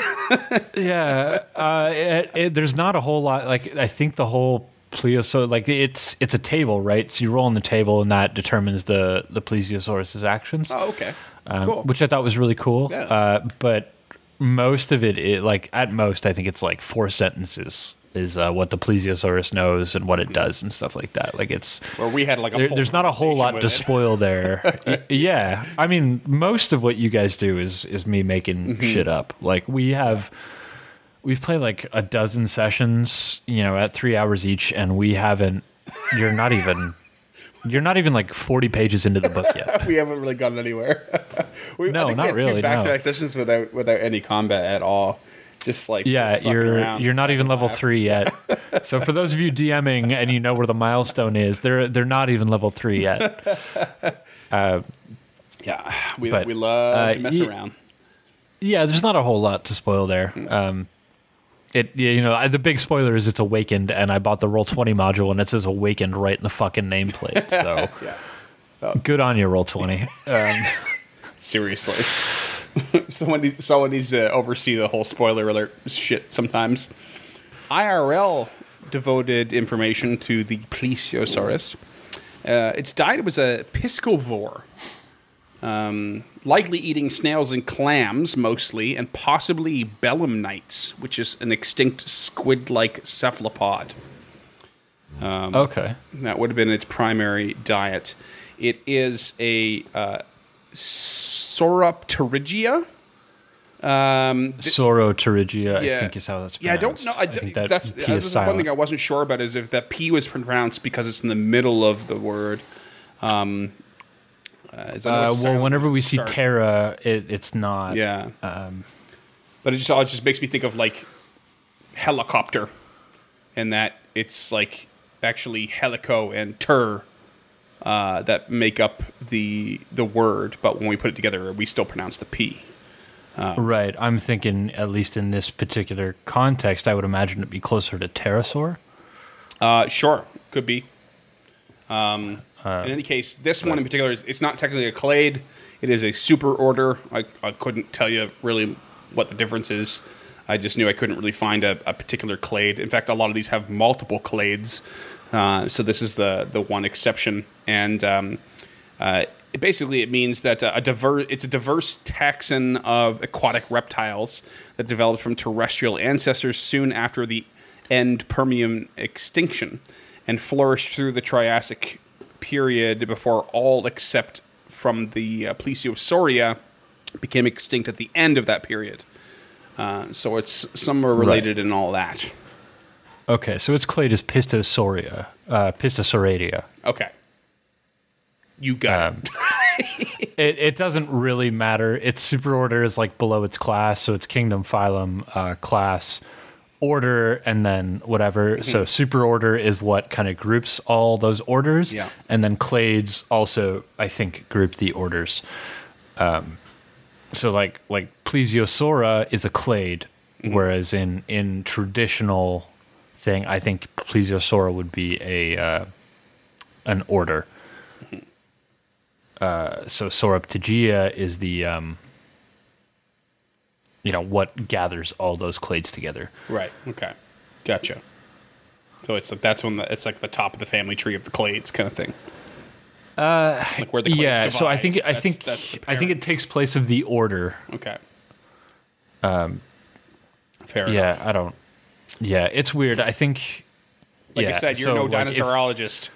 yeah, uh, it, it, there's not a whole lot. Like I think the whole plesiosaur, like it's it's a table, right? So you roll on the table, and that determines the the plesiosaurus's actions. oh, okay. um, cool. which I thought was really cool. Yeah. Uh, but most of it, it, like at most, I think it's like four sentences is uh, what the plesiosaurus knows and what it does and stuff like that. Like it's Where we had like a there, there's not a whole lot to with spoil there. Yeah, I mean, most of what you guys do is is me making Mm-hmm. shit up. Like we have. We've played like a dozen sessions, you know, at three hours each, and we haven't. You're not even. You're not even like 40 pages into the book yet. We haven't really gotten anywhere. we, No, not we had really, Two back-to-back sessions without without any combat at all. Just like Yeah, just you're you're not even level three yet. so for those of you DMing and you know where the milestone is, they're they're not even level three yet. Yeah, we, But, we love uh, to mess ye- around. Yeah, there's not a whole lot to spoil there. Um, it you know I- the big spoiler is it's awakened, and I bought the roll twenty module, and it says awakened right in the fucking nameplate. So Yeah, good on you, roll twenty. Um, seriously. someone needs someone needs to oversee the whole spoiler alert shit sometimes. IRL devoted information to the Plesiosaurus. Uh, its diet was a piscivore, um, likely eating snails and clams mostly, and possibly belemnites, which is an extinct squid-like cephalopod. okay, That would have been its primary diet. It is a uh, Sauropterygia. Um, I yeah. think is how that's pronounced. yeah, I don't know. I, d- think that that's P that's is the one thing I wasn't sure about is if that P was pronounced because it's in the middle of the word. Um, uh, Uh, well, whenever we the see start? Terra, it, it's not. Yeah. Um, but it just it just makes me think of like helicopter, and that it's like actually helico and ter uh, that make up the the word, but when we put it together, we still pronounce the p. Right. I'm thinking, at least in this particular context, I would imagine it'd be closer to pterosaur. Uh, sure, could be. Um, in any case, this one in particular is it's not technically a clade. It is a super order. I, I couldn't tell you really what the difference is. I just knew I couldn't really find a, a particular clade. In fact, a lot of these have multiple clades. Uh, so this is the the one exception, and um, uh, it basically it means that uh, a diverse it's a diverse taxon of aquatic reptiles that developed from terrestrial ancestors soon after the end Permian extinction and flourished through the Triassic period before all except from the uh, Plesiosauria became extinct at the end of that period. Uh, so it's somewhere related in all that. Okay, so its clade is Pistosauria, uh, Pistosauradia. Okay. You got it. It, it doesn't really matter. Its superorder is like below its class, so it's kingdom, phylum, uh, class, order, and then whatever. Mm-hmm. So superorder is what kind of groups all those orders, Yeah. and then clades also, I think, group the orders. Um, so like like Plesiosaura is a clade, Mm-hmm. whereas in in traditional thing, I think Plesiosaur would be a uh, an order. Uh, so Sauropterygia is the um, you know what gathers all those clades together. Right. Okay. Gotcha. So it's like that's when the, it's like the top of the family tree of the clades kind of thing. Uh, like where the clades yeah. So I think I That's- think that's I think it takes place of the order. Okay. Um. Fair Yeah, enough. I don't. Yeah, it's weird. I think. Like yeah, I said, you're so, no like, if- dinosaurologist.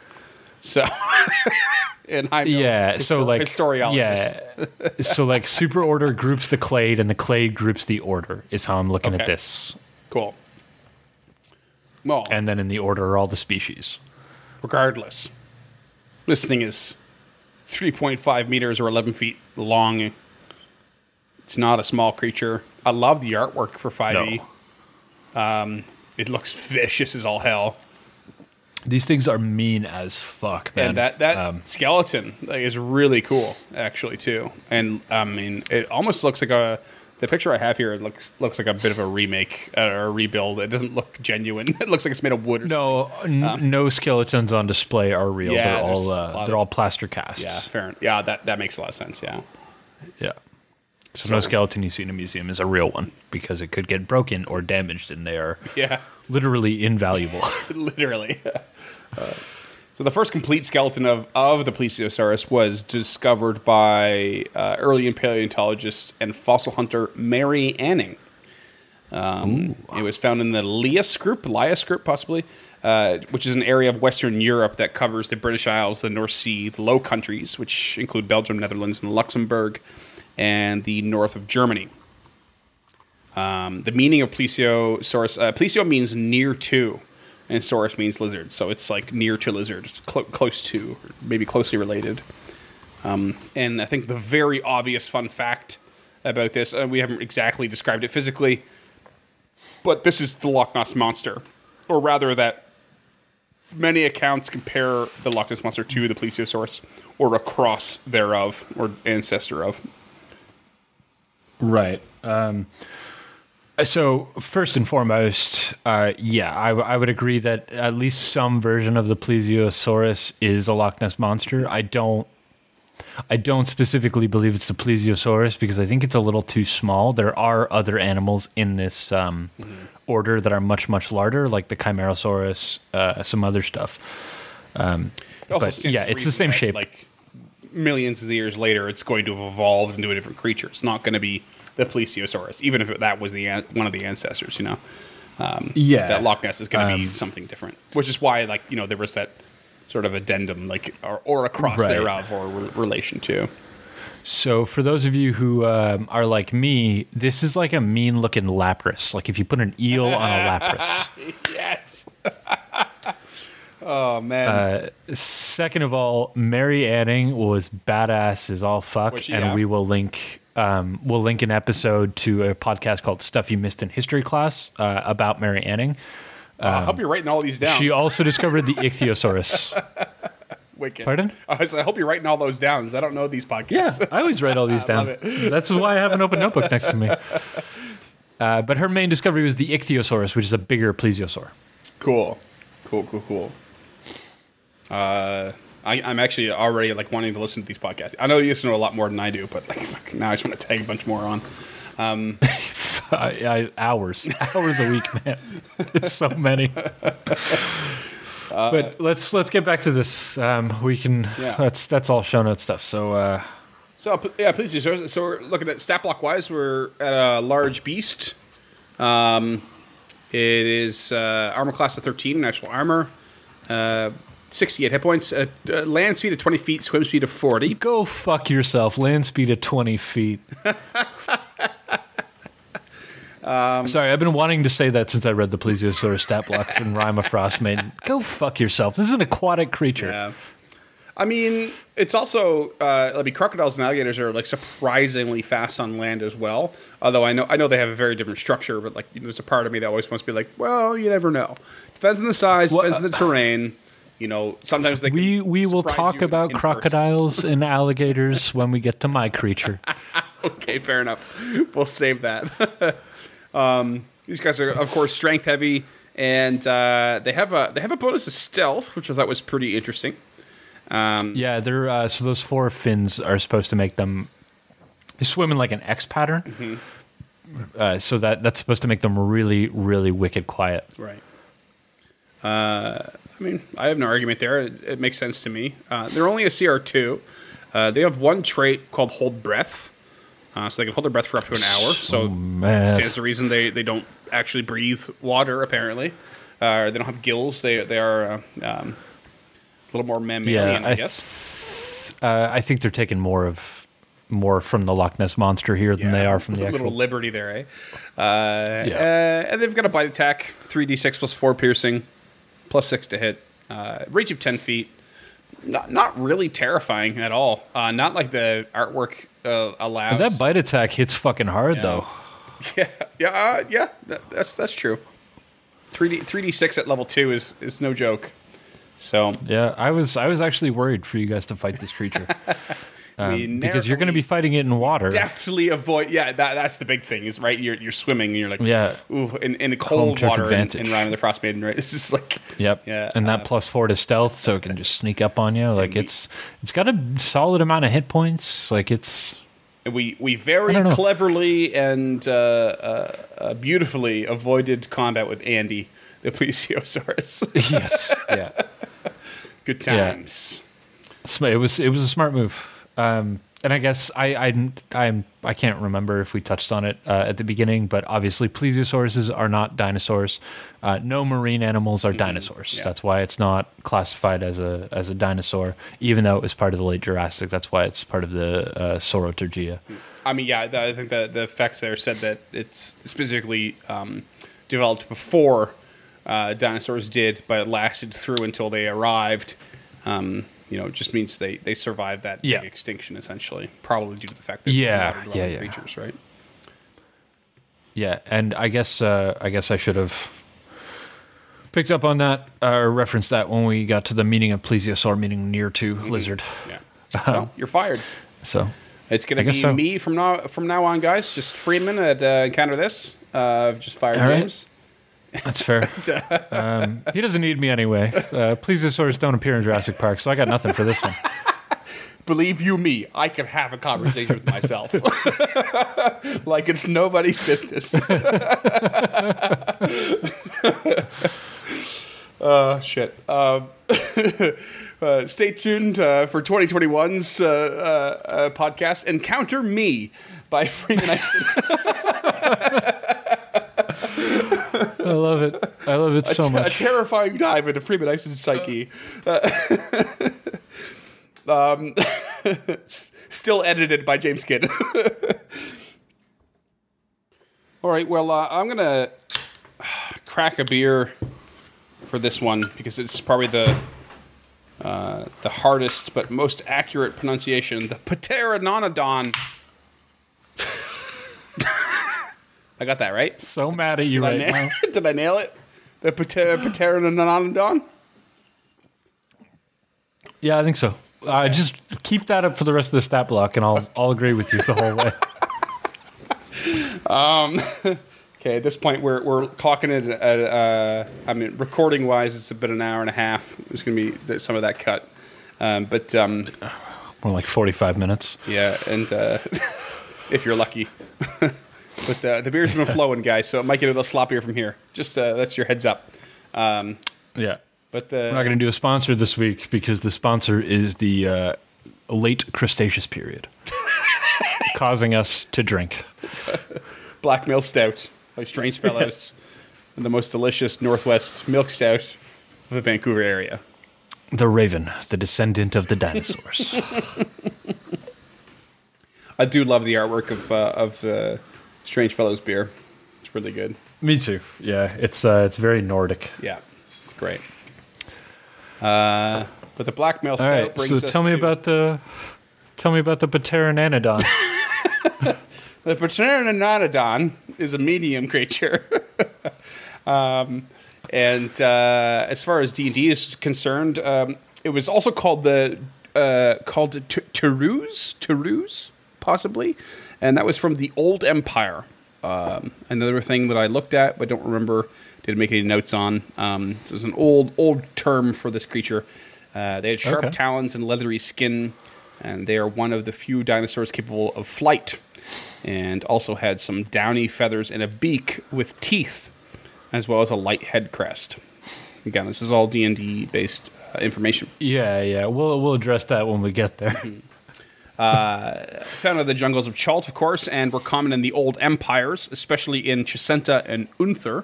So. and I'm no yeah so like historiologist. yeah so like super order groups the clade and the clade groups the order is how i'm looking at this Cool. Well, and then in the order are all the species regardless, this thing is 3.5 meters or 11 feet long. It's not a small creature. I love the artwork for 5e. Um, it looks vicious as all hell. these things are mean as fuck man And that that Um, skeleton like, is really cool, actually, too. And I mean, it almost looks like a. The picture I have here looks looks like a bit of a remake uh, or a rebuild. It doesn't look genuine. It looks like it's made of wood. Or no n- no skeletons on display are real Yeah, they're all uh, they're of- all plaster casts Yeah, fair. Yeah, that that makes a lot of sense. Yeah. yeah so, no skeleton you see in a museum is a real one because it could get broken or damaged and they are Yeah. literally invaluable literally. Uh, so the first complete skeleton of, of the Plesiosaurus was discovered by uh, early paleontologist and fossil hunter Mary Anning. Um, it was found in the Lias group, Lias group possibly, uh, which is an area of Western Europe that covers the British Isles, the North Sea, the Low Countries, which include Belgium, Netherlands, and Luxembourg, and the north of Germany. Um, the meaning of plesiosaurus, uh, plesio means near to, and saurus means lizard. So it's like near to lizard, clo- close to, maybe closely related. Um, and I think the very obvious fun fact about this, uh, we haven't exactly described it physically, but this is the Loch Ness monster, or rather that many accounts compare the Loch Ness monster to the plesiosaurus, or a cross thereof, or ancestor of. Right. Um, so first and foremost, uh, yeah, I, w- I would agree that at least some version of the plesiosaurus is a Loch Ness monster. I don't. I don't specifically believe it's the plesiosaurus because I think it's a little too small. There are other animals in this um, order that are much much larger, like the Chimerosaurus, uh, some other stuff. It also But, yeah, it's the same that, shape. Like millions of years later, it's going to have evolved into a different creature. It's not going to be the plesiosaurus, even if that was the one of the ancestors. You know, um, Yeah. that Loch Ness is going to be something different. Which is why, like you know, there was that sort of addendum, like or, or a cross Right. thereof, or re- relation to. So, for those of you who um, are like me, this is like a mean looking lapras. Like if you put an eel on a lapras. Yes. oh man. Second of all, Mary Anning was badass as all fuck, and we will link um, we'll link an episode to a podcast called "Stuff You Missed in History Class" uh, about Mary Anning. I hope you're writing all these down. She also discovered the Ichthyosaurus. Wicked. Pardon? I, was- I hope you're writing all those down. 'cause I don't know these podcasts. Yeah, I always write all these down. That's why I have an open notebook next to me. Uh, but her main discovery was the Ichthyosaurus, which is a bigger plesiosaur. Cool, cool, cool, cool. Uh, I, I'm actually already like wanting to listen to these podcasts. I know you listen to a lot more than I do, but like fuck, now I just want to tag a bunch more on. I, I, hours, hours a week, man. It's so many. but let's let's get back to this. Um, we can. Yeah. That's that's all show note stuff. So uh, So yeah, please do. So, so we're looking at stat block wise. We're at a large beast. Um, it is uh, armor class of 13, natural armor. Uh, 68 hit points. Uh, uh, land speed of 20 feet. Swim speed of 40. go fuck yourself. Land speed of twenty feet. Sorry, I've been wanting to say that since I read the Plesiosaurus stat block from Rima Frostmaiden. Go fuck yourself. This is an aquatic creature. Yeah. I mean, it's also uh, I mean, crocodiles and alligators are like surprisingly fast on land as well. Although I know I know they have a very different structure, but like you know, there's a part of me that always wants to be like, well, you never know. Depends on the size, Well, depends on the terrain. You know, sometimes they. can We we will talk about crocodiles and alligators when we get to my creature. Okay, fair enough. We'll save that. um, these guys are, of course, strength heavy, and uh, they have a they have a bonus of stealth, which I thought was pretty interesting. Yeah, they're uh, so those four fins are supposed to make them swim in like an X pattern. Mm-hmm. Uh, so that that's supposed to make them really really wicked quiet. Right. Uh, I mean, I have no argument there. It, it makes sense to me. Uh, they're only a CR2. Uh, they have one trait called Hold Breath. Uh, so they can hold their breath for up to an hour. So man. stands to reason they, they don't actually breathe water, apparently. Uh, they don't have gills. They, they are uh, um, a little more mammalian, I, I guess. Uh, I think they're taking more of more from the Loch Ness monster here than they are from the a little liberty there, eh? Uh, uh, and they've got a bite attack, three d six plus four piercing, plus six to hit, uh, range of ten feet. Not not really terrifying at all. Uh, not like the artwork uh, allows. That bite attack hits fucking hard though. yeah, yeah, uh, yeah. That, that's that's true. Three d three d six at level two is is no joke. So Yeah, I was I was actually worried for you guys to fight this creature. Um, because you're going to be fighting it in water. definitely avoid. Yeah, that that's the big thing is right. You're you're swimming and you're like Yeah. ooh, in, in the cold water in, advantage. in Rime of the Frost Maiden. Right, it's just like Yep. Yeah, And that uh, plus four to stealth, so it can just sneak up on you. Like we- it's it's got a solid amount of hit points. Like it's we we very I don't know. cleverly and uh, uh, uh, beautifully avoided combat with Andy, the plesiosaurus. yes, yeah. Good times. Sm- It was it was a smart move. Um, and I guess I I I'm I can't remember if we touched on it uh, at the beginning, but obviously pleiosauruses are not dinosaurs. Uh, no marine animals are dinosaurs. yeah. That's why it's not classified as a as a dinosaur, even though it was part of the late Jurassic. That's why it's part of the uh, Saurotergia. I mean, yeah, the, I think the the facts there said that it's specifically um, developed before uh, dinosaurs did, but it lasted through until they arrived. Um, you know, it just means they they survived that Yeah. extinction essentially, probably due to the fact that Yeah, yeah, yeah. creatures, right? Yeah, and I guess uh, I guess I should have picked up on that uh, or referenced that when we got to the meaning of plesiosaur, meaning near to lizard. Yeah. well, you're fired. So It's gonna be so. me from now from now on, guys. Just Freeman at uh, encounter this. Uh, I've just fired All. James. That's fair. um, he doesn't need me anyway. Uh, plesiosaurs don't appear in Jurassic Park, so I got nothing for this one. Believe you me, I can have a conversation with myself like it's nobody's business. uh, shit. Um, uh, stay tuned uh, for 2021's uh, uh, uh, podcast, Encounter Me by Freeman Easton. I love it. I love it so a much. A terrifying dive into Freeman Eiston's psyche. Uh, um, still edited by James Kidd. All right, well, uh, I'm going to crack a beer for this one because it's probably the uh, the hardest but most accurate pronunciation. The Pteranodon. I got that right. So mad at you Did, I, right nail, now. did I nail it? The Patera Pteranodon? And nonanodon? Yeah, I think so. Uh, just keep that up for the rest of the stat block, and I'll I'll agree with you the whole way. Okay, at this point, we're, we're clocking it at, uh, I mean, recording wise, it's been an hour and a half. There's going to be th- some of that cut. Um, but um, More like forty-five minutes. yeah, and uh, if you're lucky. But uh, the beer's been flowing, guys, so it might get a little sloppier from here. Just uh, that's your heads up. Um, Yeah. but the We're not going to do a sponsor this week because the sponsor is the uh, late Cretaceous period, causing us to drink. Blackmail Stout by Strange Fellows, and the most delicious Northwest milk stout of the Vancouver area. The raven, the descendant of the dinosaurs. I do love the artwork of uh, of uh, Strange Fellows beer. It's really good. Me too. Yeah, it's uh, it's very Nordic. Yeah, it's great. Uh, but the blackmail All stout right, brings so us tell me to about the tell me about the Pteranodon. the Pteranodon is a medium creature. um, and uh, as far as D and D is concerned, um, it was also called the uh, called T- Toulouse, Toulouse, possibly, and that was from the Old Empire. Um, another thing that I looked at, but don't remember, didn't make any notes on. Um, so it was an old old term for this creature. Uh, they had sharp Okay. talons and leathery skin, and they are one of the few dinosaurs capable of flight, and also had some downy feathers and a beak with teeth, as well as a light head crest. Again, this is all D and D based uh, information. Yeah, yeah. We'll we'll address that when we get there. Found in the jungles of Chult, of course, and were common in the old empires, especially in Chessenta and Unther.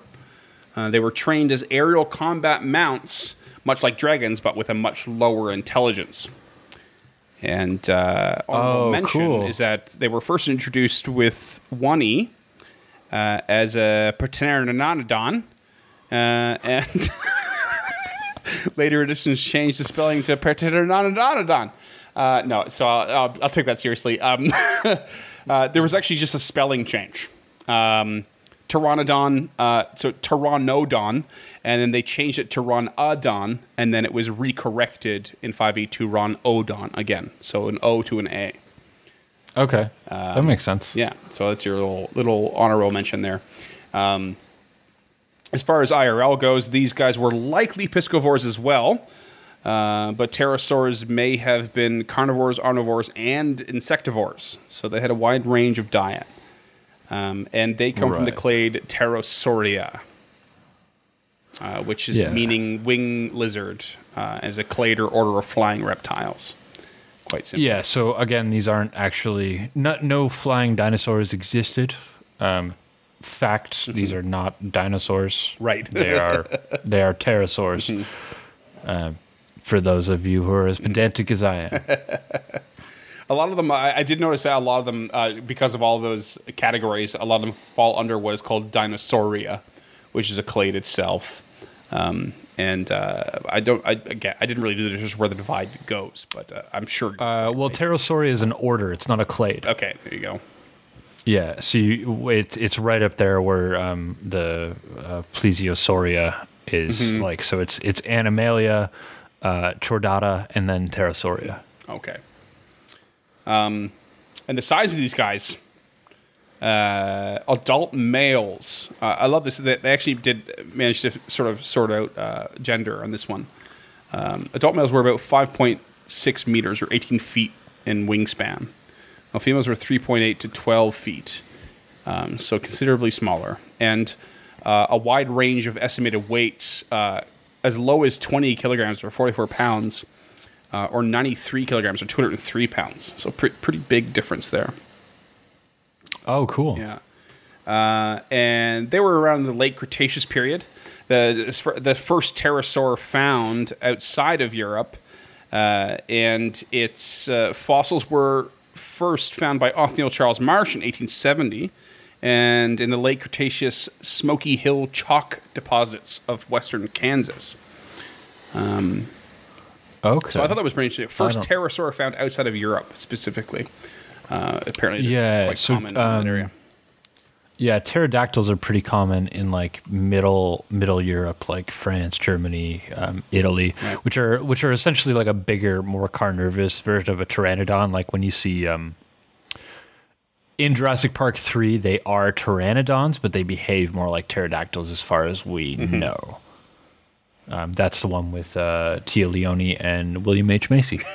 Uh, they were trained as aerial combat mounts, much like dragons, but with a much lower intelligence. And uh, honorable Oh, mention cool. is that they were first introduced with Wani uh, as a Pteranodon, uh, and later editions changed the spelling to Pteranodon. Uh, no, so I'll, I'll, I'll take that seriously. Um, uh, there was actually just a spelling change. Um, Pteranodon, uh, so Pteranodon, and then they changed it to Ronadon, and then it was recorrected in 5e to Ronodon again. So an O to an A. Okay, that makes sense. Yeah, so that's your little little honorable mention there. Um, as far as IRL goes, these guys were likely piscivores as well, uh, but pterosaurs may have been carnivores, omnivores, and insectivores. So they had a wide range of diet, um, and they come from the clade Pterosauria, uh, which is Yeah. meaning wing lizard, uh, as a clade or order of flying reptiles. Quite simple. Yeah. So again, these aren't actually not no flying dinosaurs existed. Um, fact: these are not dinosaurs. Right. They are they are pterosaurs. Um, for those of you who are as pedantic as I am. A lot of them, I, I did notice that a lot of them, uh, because of all those categories, a lot of them fall under what is called Dinosauria, which is a clade itself. Um, and uh, I don't, I, again, I didn't really do this where the divide goes, but uh, I'm sure. Uh, well, Pterosauria is an order; it's not a clade. okay, there you go. Yeah, so you, it's it's right up there where um, the uh, Plesiosauria is like. So it's it's Animalia, uh, Chordata, and then Pterosauria. Okay. Um, and the size of these guys, uh, adult males. Uh, I love this. They they actually did manage to sort of sort out uh, gender on this one. Um, adult males were about 5.6 meters or 18 feet in wingspan. Females were 3.8 to 12 feet, um, so considerably smaller. And uh, a wide range of estimated weights, uh, as low as 20 kilograms or 44 pounds, uh, or 93 kilograms or 203 pounds. So pre- pretty big difference there. Oh, cool. Yeah. Uh, and they were around the late Cretaceous period. The, the first pterosaur found outside of Europe, uh, and its uh, fossils were first found by Othniel Charles Marsh in 1870, and in the late Cretaceous Smoky Hill chalk deposits of western Kansas. Okay. So I thought that was pretty interesting. First pterosaur found outside of Europe specifically. Uh, apparently, Yeah, quite so, common in um, that area. yeah, pterodactyls are pretty common in like middle middle Europe, like France, Germany, um, Italy, Right. which are which are essentially like a bigger, more carnivorous version of a pteranodon. Like when you see um, in Jurassic Park three, they are pteranodons, but they behave more like pterodactyls as far as we Mm-hmm. know. Um, that's the one with uh, Téa Leoni and William H Macy.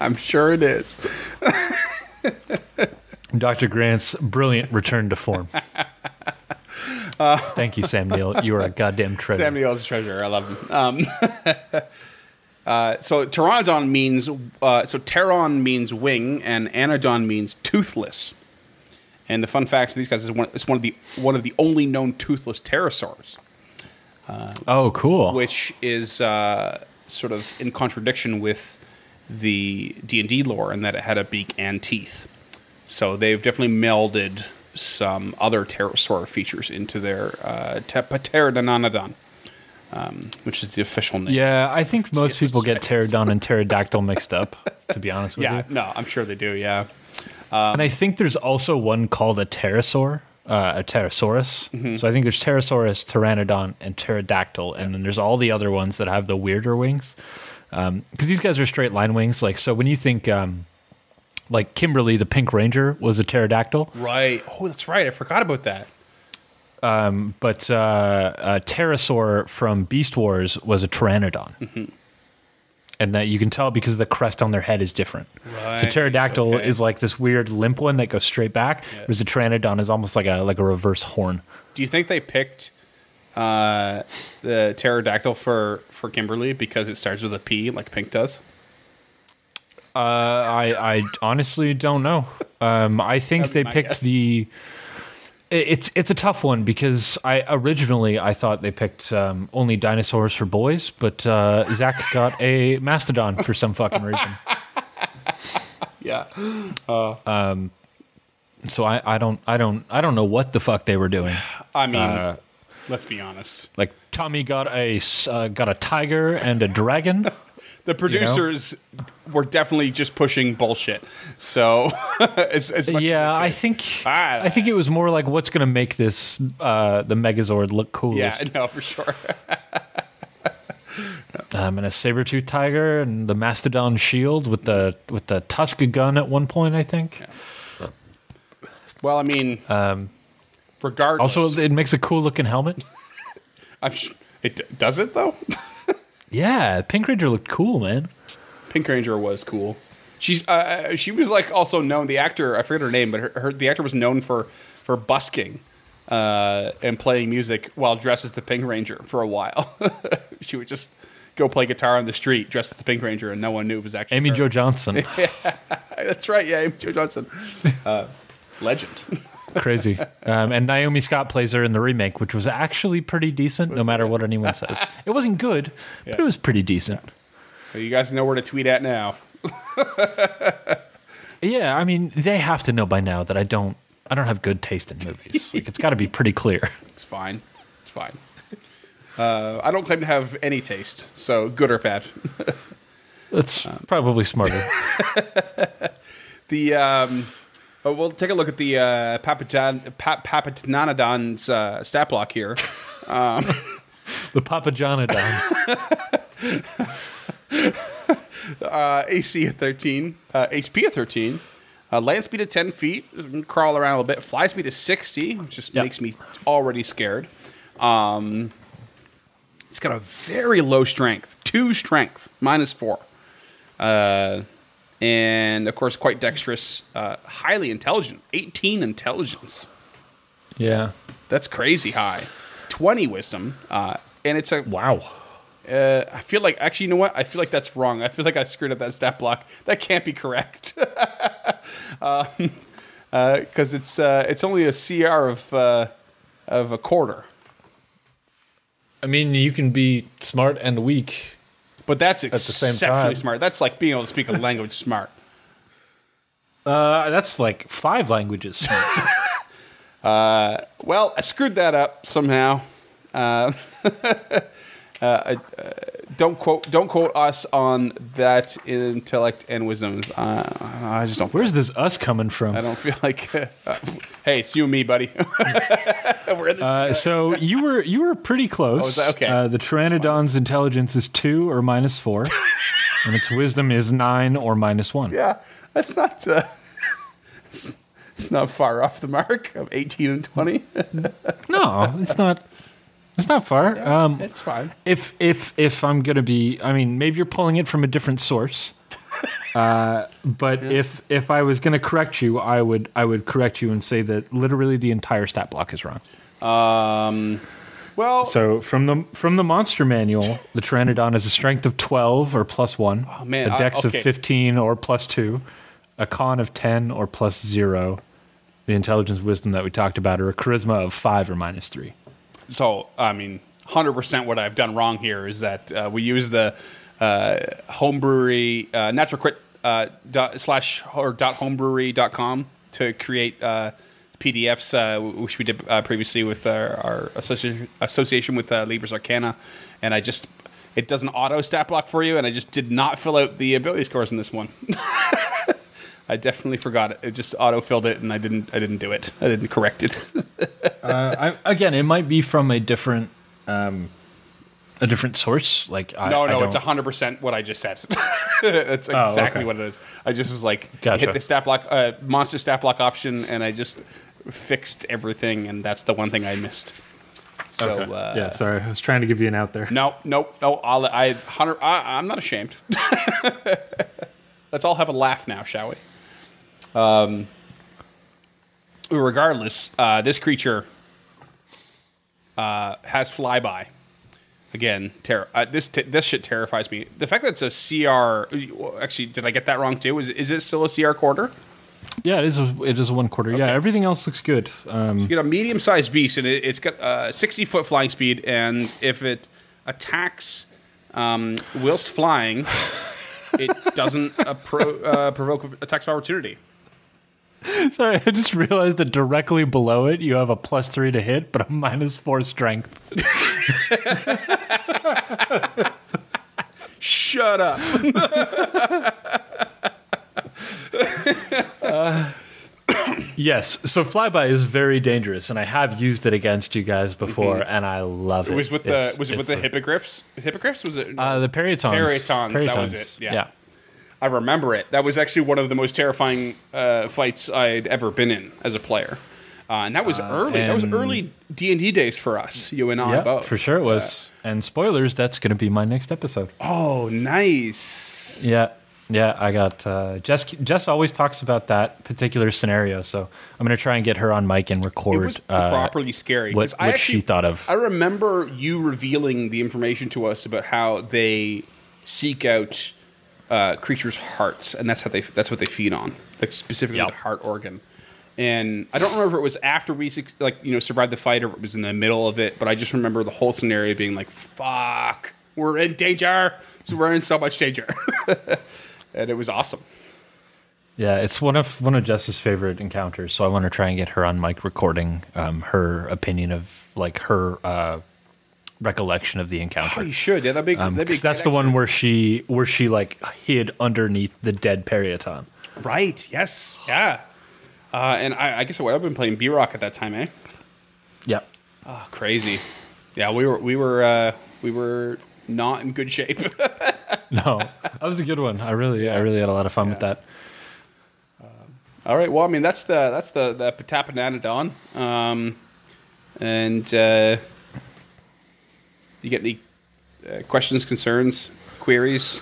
I'm sure it is. Dr. Grant's brilliant return to form. Thank you, Sam Neill. You are a goddamn treasure. Sam Neill's a treasure. I love him. Um, uh, so pteranodon means uh, so pteron means wing, and anodon means toothless. And the fun fact of these guys is one, it's one of the one of the only known toothless pterosaurs, oh, cool. which is uh, sort of in contradiction with the D and D lore in that it had a beak and teeth. So they've definitely melded some other pterosaur features into their uh, um, which is the official name. yeah, I think most people get pterodon and pterodactyl mixed up, to be honest with Yeah, you. Yeah, no, I'm sure they do. Yeah, and I think there's also one called a pterosaur, uh, a pterosaurus. Mm-hmm. So I think there's pterosaurus, pteranodon, and pterodactyl, and then there's all the other ones that have the weirder wings. Because these guys are straight line wings. Like so, when you think um, like Kimberly, the Pink Ranger, was a pterodactyl. right. Oh, that's right. I forgot about that. But uh, uh, Terrorsaur from Beast Wars was a Pteranodon. Mm-hmm. And that you can tell because the crest on their head is different. So pterodactyl okay. is like this weird limp one that goes straight back, whereas the pteranodon is almost like a like a reverse horn. Do you think they picked uh, the pterodactyl for for Kimberly because it starts with a P, like Pink does? Uh, I I honestly don't know. Um, I think they picked guess. the. It's it's a tough one because I originally I thought they picked um, only dinosaurs for boys, but uh, Zach got a mastodon for some fucking reason. Yeah. Um. So I, I don't I don't I don't know what the fuck they were doing. I mean, Uh, let's be honest. Like Tommy got a uh, got a tiger and a dragon. The producers were definitely just pushing bullshit. So, as, as much yeah, I think Ah. I think it was more like what's going to make this uh, the Megazord look coolest. yeah, no, for sure. um, and a saber tooth tiger and the mastodon shield with the with the tusk gun at one point. I think. Well, I mean, Um, regardless. also, it makes a cool looking helmet. I'm sh- it d- does it though. Yeah, Pink Ranger looked cool, man. Pink Ranger was cool. She's uh, she was like also known. The actor I forget her name, but her, her the actor was known for for busking uh, and playing music while dressed as the Pink Ranger for a while. she would just go play guitar on the street dressed as the Pink Ranger, and no one knew it was actually Amy her. Jo Johnson, yeah, That's right. Yeah, Amy Jo Johnson, uh, legend. crazy. Um, and Naomi Scott plays her in the remake, which was actually pretty decent, no matter what anyone says. It wasn't good, but it was pretty decent. you guys know where to tweet at now. Yeah, I mean, they have to know by now that I don't. I don't have good taste in movies. Like, it's got to be pretty clear. It's fine. It's fine. Uh, I don't claim to have any taste, so good or bad. That's probably smarter. The um, oh, we'll take a look at the uh, Papajan, pa- uh, stat block here. The Papa Johnadon. Uh, AC at 13, uh, HP at 13, uh, land speed at 10 feet, crawl around a little bit, fly speed at 60, which just Yep. makes me already scared. Um, it's got a very low strength, two strength, minus four. Uh, and of course, quite dexterous, uh, highly intelligent, 18 intelligence. Yeah. That's crazy high. 20 wisdom. Uh, and it's a Wow. Uh, I feel like actually, you know what? I feel like that's wrong. I feel like I screwed up that stat block. That can't be correct. Um because it's uh, it's only a CR of uh, of a quarter, I mean, you can be smart and weak. But that's the same exceptionally time. smart. That's like being able to speak a language smart. Uh, that's like five languages. Well, I screwed that up somehow. Uh, uh, uh, don't quote don't quote us on that intellect and wisdoms. Uh, I just don't. Where's this us coming from? I don't feel like. Uh, hey, it's you and me, buddy. We're in this. Uh, so you were you were pretty close. Oh, okay. Uh, the Pteranodon's intelligence is two or minus four, and its wisdom is nine or minus one. Yeah, that's not. Uh, it's, it's not far off the mark of eighteen and twenty. No, it's not. It's not far. Um, it's fine. if if if I'm gonna be, I mean, maybe you're pulling it from a different source. Uh, but if if I was gonna correct you, I would I would correct you and say that literally the entire stat block is wrong. Um, well, So from the from the monster manual, the Pteranodon has a strength of twelve or plus one, Oh, man, a I- dex okay. of fifteen or plus two, a con of ten or plus zero, the intelligence wisdom that we talked about, or a charisma of five or minus three. So I mean, hundred percent. What I've done wrong here is that uh, we use the uh, homebrewery uh, natural uh, dot slash or dot homebrewery.com to create uh, PDFs, uh, which we did uh, previously with our, our associ- association with uh, Libris Arcana, and I just it does an auto stat block for you, and I just did not fill out the ability scores in this one. I definitely forgot it. It just auto filled it, and I didn't. I didn't do it. I didn't correct it. Uh, I, again, it might be from a different um, a different source. Like I, No, I no, it's don't- hundred percent what I just said. That's Oh, exactly okay. what it is. I just was like, Gotcha. hit the stat block, uh, monster stat block option, and I just fixed everything, and that's the one thing I missed. So, Okay. uh, yeah, sorry, I was trying to give you an out there. no, nope, no, I'll, I, hundred, I, I'm not ashamed. Let's all have a laugh now, shall we? Um, regardless, uh, this creature uh, has flyby. Again, ter- uh, this t- this shit terrifies me. The fact that it's a CR. Actually, did I get that wrong too? Is is it still a CR quarter? Yeah, it is. A, it is a one quarter. Yeah, everything else looks good. Um, You get a medium sized beast, and it, it's got uh, 60 foot flying speed. And if it attacks um, whilst flying, it doesn't pro- uh, provoke attacks of opportunity. sorry, I just realized that directly below it you have a plus three to hit, but a minus four strength. Shut up. Yes, so flyby is very dangerous, and I have used it against you guys before, and I love it. It was with the was it with the it's hippogriffs? Hippogriffs was it? Uh, the Perytons. Perytons, that was it, yeah. yeah. I remember it. That was actually one of the most terrifying uh, fights I'd ever been in as a player, uh, and that was early. That was early D and D days for us. You and I Yeah, both. for sure it was. And spoilers, that's going to be my next episode. Oh, nice. Yeah, yeah. I got uh, Jess. Jess always talks about that particular scenario, so I'm going to try and get her on mic and It record was uh, properly scary. what, what actually, she thought of. I remember you revealing the information to us about how they seek out uh, creatures' hearts, and that's how they that's what they feed on, like specifically Yep. the heart organ. And I don't remember if it was after we like you know survived the fight or it was in the middle of it, but I just remember the whole scenario being like, "Fuck, we're in danger! So we're in so much danger," and it was awesome. Yeah, it's one of one of Jess's favorite encounters, so I want to try and get her on mic recording um, her opinion of like her uh, recollection of the encounter. Oh, you should. Yeah, that'd be. that'd be that's the one where she where she like hid underneath the dead Peryton. Right. Yes. Yeah. Uh, and I, I guess I would have been playing B Rock at that time, eh? Yep. Oh, crazy. Yeah, we were we were uh, we were not in good shape. No, that was a good one. I really, I really had a lot of fun with that. All right. Well, I mean that's the that's the the Patapananodon. Um, and uh, you get any uh, questions, concerns, queries?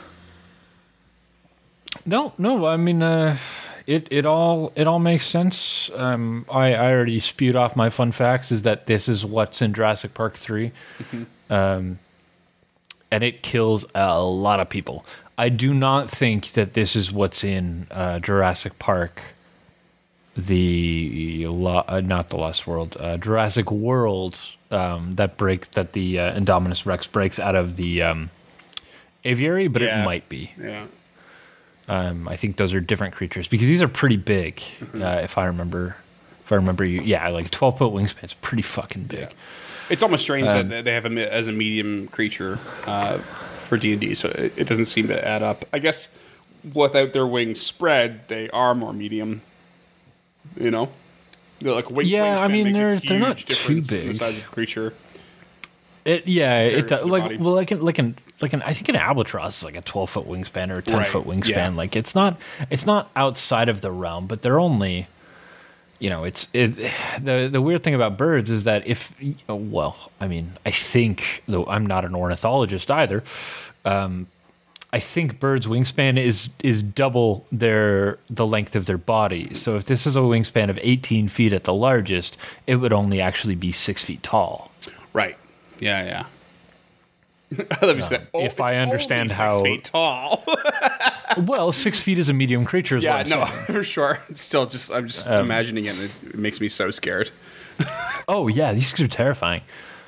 No, no. I mean, uh, it it all it all makes sense. Um, I I already spewed off my fun facts. Is that this is what's in Jurassic Park 3 um, and it kills a lot of people. I do not think that this is what's in uh, Jurassic Park. The lo- uh, not the Lost World, uh, Jurassic World um, that breaks that the uh, Indominus Rex breaks out of the um, aviary, but Yeah. it might be. Yeah. Um, I think those are different creatures because these are pretty big. Mm-hmm. Uh, if I remember, if I remember you, yeah, like twelve foot wingspan is pretty fucking big. Yeah. It's almost strange Um, that they have him as a medium creature uh, for D and D, so it, it doesn't seem to add up. I guess without their wings spread, they are more medium. You know, they're like wing, Yeah, I mean, they're- they're not too in the big. size of a creature. It, yeah, it uh, like body. well, like an, like an like an I think an albatross is like a twelve foot wingspan or a ten Right, foot wingspan. yeah. Like it's not it's not outside of the realm, but they're only. You know, it's it. The the weird thing about birds is that if well, I mean, I think though I'm not an ornithologist either. Um, I think birds' wingspan is is double their the length of their body. So if this is a wingspan of 18 feet at the largest, it would only actually be six feet tall. Right. Yeah. Yeah. Me say, oh, if I understand six how- feet tall. Well, six feet is a medium creature. Yeah, no, saying. for sure. It's still, just I'm just Um, imagining it, and it, it makes me so scared. Oh yeah, these things are terrifying.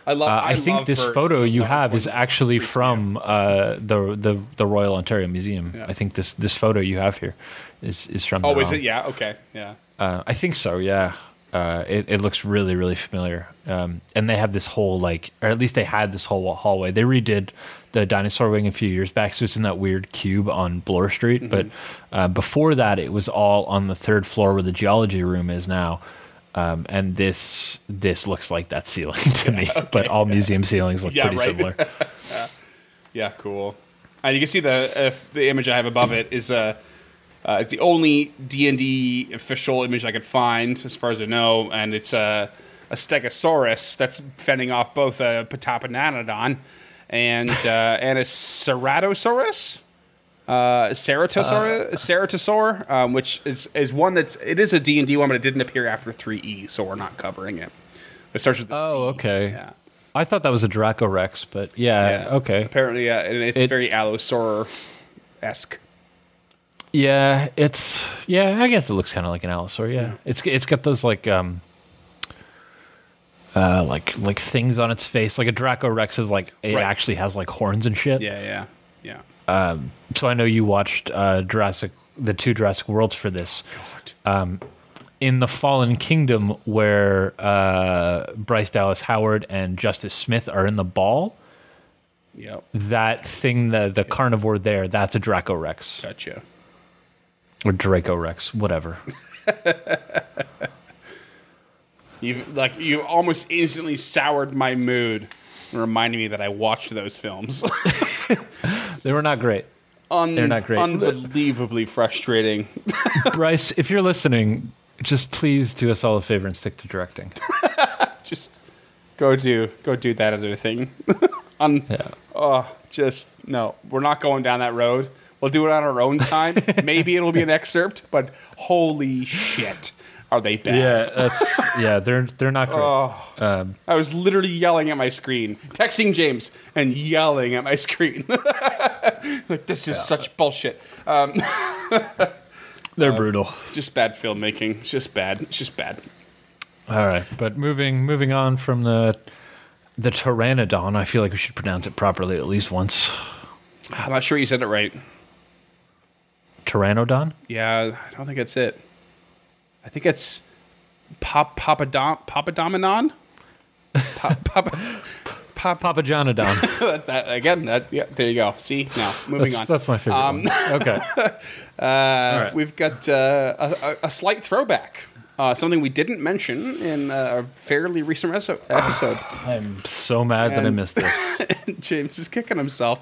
I love. Uh, I, think love this birds, photo you have is actually freaks me out. from uh, the the the Royal Ontario Museum. Yeah. I think this this photo you have here is is from. Oh, is it? Yeah. Okay. Yeah. Uh, I think so. Yeah. Uh, it, it looks really, really familiar. Um, and they have this whole like, or at least they had this whole hallway. They redid the dinosaur wing a few years back, so it's in that weird cube on Bloor Street. But uh, before that, it was all on the third floor where the geology room is now. Um, and this this looks like that ceiling to me. But all museum ceilings look Yeah, pretty right. similar. Yeah, cool. And you can see the if the image I have above it is uh, uh, it's the only D and D official image I could find, as far as I know, and it's a a Stegosaurus that's fending off both a Patapananodon and uh, and a Ceratosaurus. Uh, Ceratosaur, Ceratosaur, um, which is is one that's it is a D and D one, but it didn't appear after three E, so we're not covering it. It starts with the Oh, C. okay. Yeah. I thought that was a Dracorex, but yeah, Yeah. okay. Apparently, yeah, and it's It- very Allosaur esque. Yeah, it's yeah. I guess it looks kind of like an Allosaur. Yeah, it's it's got those like um, uh, like like things on its face. Like a Dracorex is like it Right. actually has like horns and shit. Yeah, yeah, yeah. So I know you watched uh, Jurassic, the two Jurassic Worlds for this. God. in the Fallen Kingdom, where uh, Bryce Dallas Howard and Justice Smith are in the ball, Yep. that thing, the the carnivore there, that's a Dracorex Gotcha. or Dracorex, whatever. You've like you almost instantly soured my mood reminding me that I watched those films. They were not great. Un- They're not great. Unbelievably frustrating. Bryce, if you're listening, just please do us all a favor and stick to directing. Just go do go do that other thing. Un- Yeah. Oh, just no. We're not going down that road. We'll do it on our own time. Maybe it'll be an excerpt, but holy shit, are they bad? Yeah, that's yeah. They're they're not great. Oh, Um, I was literally yelling at my screen, texting James and yelling at my screen. like this is such bullshit. Um, they're brutal. just bad filmmaking. It's just bad. It's just bad. All right, but moving moving on from the the Pteranodon, I feel like we should pronounce it properly at least once. I'm not sure you said it right. Pteranodon. Yeah, I don't think that's it. I think it's pop papadom papadominon. Pop, pop, pop, Papa Johnodon. that, that- again. That yeah. There you go. See now moving That's, on. that's my favorite Um, one. Okay. Uh, right. We've got uh, a, a, slight throwback. Uh, something we didn't mention in uh, a fairly recent episode. I'm so mad that I missed this. James is kicking himself.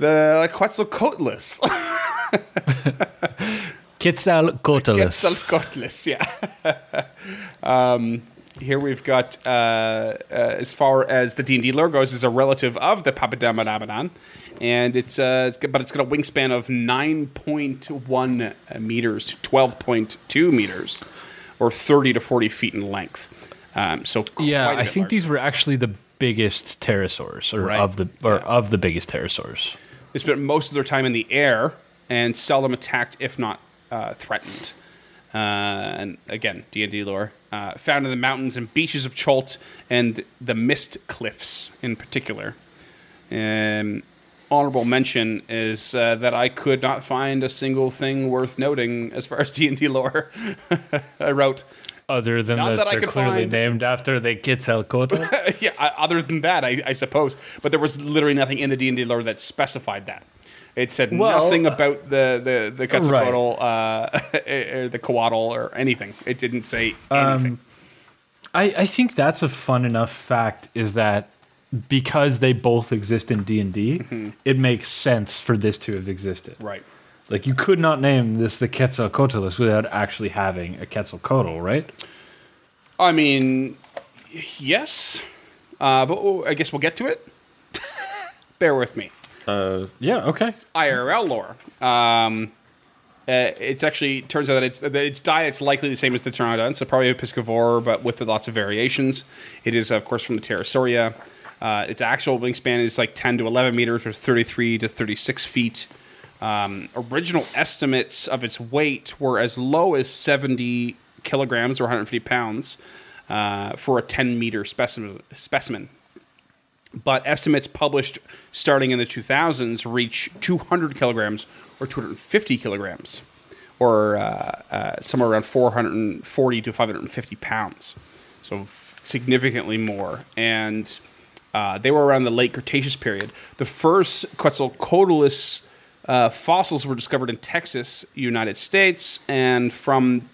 The Quetzalcoatlus. Quetzalcoatlus. Quetzalcoatlus, yeah. um, here we've got, uh, uh, as far as the D&D lore goes, is a relative of the Papadamadabadan. And it's, uh, it's but it's got a wingspan of 9.1 meters to 12.2 meters, or 30 to 40 feet in length. Um, so Yeah, I think these were actually the biggest pterosaurs, or Right. of the or of the biggest pterosaurs. They spent most of their time in the air and seldom attacked, if not uh, threatened. Uh, and again, D and D lore uh, found in the mountains and beaches of Chult and the Mist Cliffs in particular. Um, honorable mention is uh, that I could not find a single thing worth noting as far as D and D lore. I wrote, Other than that, that they're could clearly find. named after the Quetzalcoatl. yeah. Other than that, I, I suppose, but there was literally nothing in the D and D lore that specified that. It said Well, nothing uh, about the the the Quetzalcoatl, uh, eh, eh, or the Coatl, or anything. It didn't say um, anything. I, I think that's a fun enough fact is that because they both exist in D and D, mm-hmm. it makes sense for this to have existed. right. Like you could not name this the Quetzalcoatlus without actually having a Quetzalcoatl, right? I mean, yes, uh, but I guess we'll get to it. Bear with me. Uh, yeah. Okay. It's IRL lore. Um, uh, it's actually turns out that it's its diet's likely the same as the pteranodon, so probably a piscivore, but with lots of variations. It is, of course, from the pterosauria. Uh, its actual wingspan is like 10 to 11 meters, or 33 to 36 feet. Um, original estimates of its weight were as low as 70 kilograms or 150 pounds uh, for a 10 meter specimen. specimen but estimates published starting in the 2000s reach 200 kilograms or 250 kilograms, or uh, uh, somewhere around 440 to 550 pounds. So significantly more. And uh, they were around the late Cretaceous period. The first Quetzalcoatlus uh, fossils were discovered in Texas, United States, and from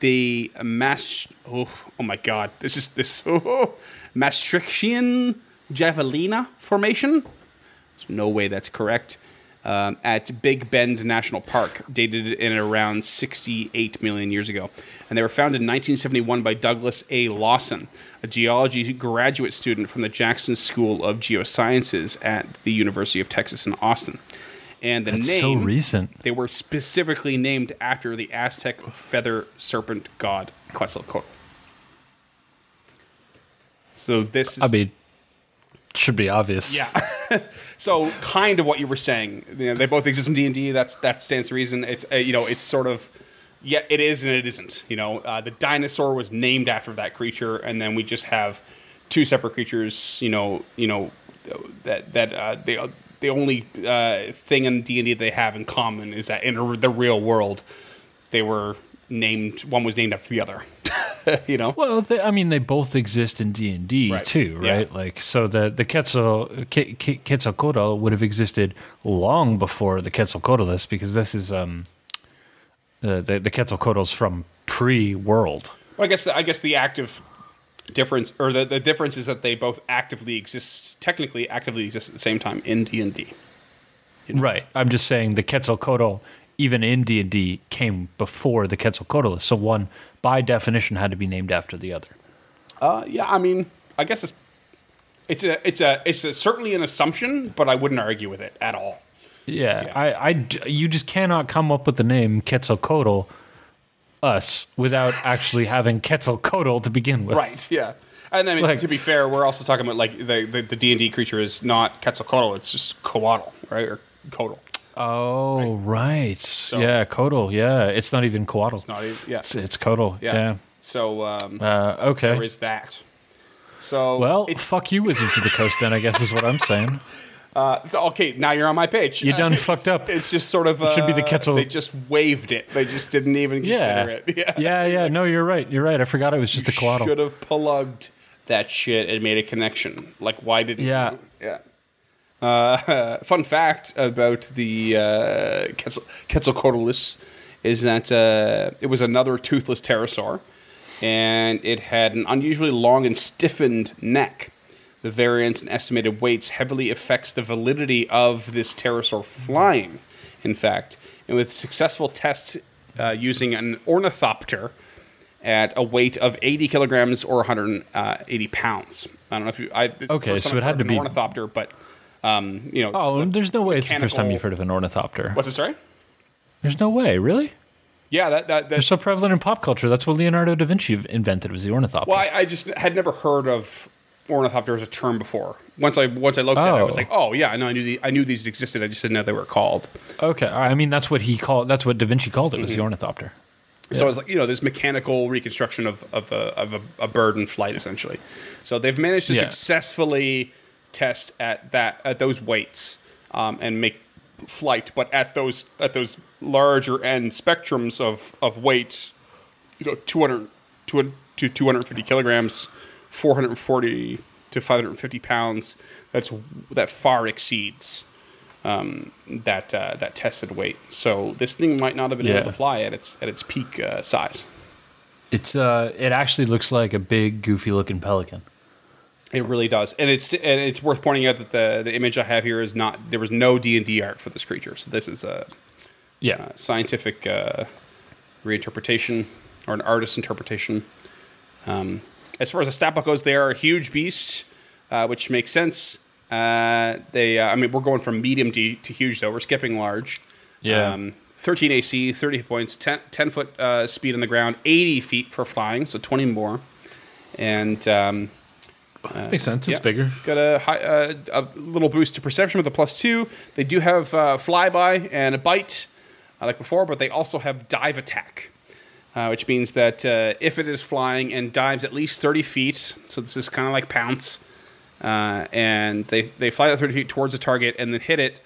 the Mas. Oh, oh my God! This is this oh, Maastrichtian Javelina Formation. There's no way that's correct. Um, at Big Bend National Park, dated in around 68 million years ago. And they were founded in 1971 by Douglas A. Lawson, a geology graduate student from the Jackson School of Geosciences at the University of Texas in Austin. And the That's name so recent. they were specifically named after the Aztec feather serpent god Quetzalcoatl. So this is I mean, should be obvious. Yeah. so kind of what you were saying. You know, they both exist in D and D. That's that stands to reason. It's uh, you know it's sort of yeah it is and it isn't. You know uh, the dinosaur was named after that creature, and then we just have two separate creatures. You know you know that that uh, they the only uh, thing in D and D they have in common is that in the real world they were named. One was named after the other. you know. Well, they, I mean, they both exist in D and D Right. too, Yeah. right? Like, so the the Quetzal Ke- Ke- Quetzalcoatl would have existed long before the Quetzalcoatlus, because this is um, uh, the the Quetzalcoatl's from pre-world. Well, I guess the, I guess the active difference or the, the difference is that they both actively exist technically actively exist at the same time in D&D. Right. I'm just saying the Quetzalcoatl, even in D and D, came before the Quetzalcoatlus. So one, by definition, had to be named after the other. Uh, yeah, I mean, I guess it's it's a it's a it's a, certainly an assumption, but I wouldn't argue with it at all. Yeah, Yeah. I, I d- you just cannot come up with the name Quetzalcoatl, us, without actually having Quetzalcoatl to begin with. Right. Yeah. And I mean, Like- to be fair, we're also talking about like the the, the D&D creature is not Quetzalcoatl, it's just Coatl, right? Or Coatl. Oh, right. yeah, Coatl. Yeah, it's not even Coatl. It's not even yeah. It's, it's. Yeah. Yeah. So um Uh, okay. there is that. So well, fuck you, Wizards of the Coast. Then I guess is what I'm saying. uh, so, okay, now you're on my page. You done Uh, fucked up. It's just sort of uh, should be the Quetzal- They just waived it. They just didn't even Yeah. consider it. Yeah. yeah, yeah. No, you're right. You're right. I forgot it was just a Coatl. Should have plugged that shit and made a connection. Like, why didn't Yeah. you? Yeah. Uh, fun fact about the uh, Quetzal- Quetzalcoatlus is that uh, it was another toothless pterosaur, and it had an unusually long and stiffened neck. The variance in estimated weights heavily affects the validity of this pterosaur flying. In fact, and with successful tests uh, using an ornithopter at a weight of 80 kilograms or 180 pounds. I don't know if you. I, Okay, so it had to be- an ornithopter, but um, you know. Oh, there's no way it's the first time you've heard of an ornithopter. What's it? Sorry. There's no way, really. Yeah, that that. They're so prevalent in pop culture. That's what Leonardo da Vinci invented was the ornithopter. well, I, I just had never heard of ornithopter as a term before. Once I once I looked at it, I was Oh. like, oh yeah, I know I knew the, I knew these existed. I just didn't know they were called. Okay, I mean that's what he called. That's what Da Vinci called it was Mm-hmm. the ornithopter. So it was like you know this mechanical reconstruction of of a, of a, a bird in flight essentially. So they've managed to Yeah. successfully test at that at those weights um, and make flight, but at those at those larger end spectrums of of weight, you know, 200 to to 250 kilograms, 440 to 550 pounds. That's that far exceeds um, that uh, that tested weight. So this thing might not have been Yeah. able to fly at its at its peak uh, size. It's uh, it actually looks like a big, goofy looking pelican. It really does, and it's and it's worth pointing out that the the image I have here is not there was no D and D art for this creature. So this is a, Yeah, a scientific uh, reinterpretation or an artist's interpretation. Um, as far as the stat book goes, they are a huge beast, uh, which makes sense. Uh, they, uh, I mean, we're going from medium to, to huge, though. We're skipping large. Yeah. Um, 13 AC, 30 points, 10, 10 foot uh, speed on the ground, 80 feet for flying, so 20 more. And um, makes sense. It's yeah. bigger. Got a, high, uh, a little boost to perception with a plus two. They do have uh, flyby and a bite, uh, like before, but they also have dive attack, uh, which means that uh, if it is flying and dives at least 30 feet, so this is kind of like pounce, uh, and they, they fly that 30 feet towards the target and then hit it,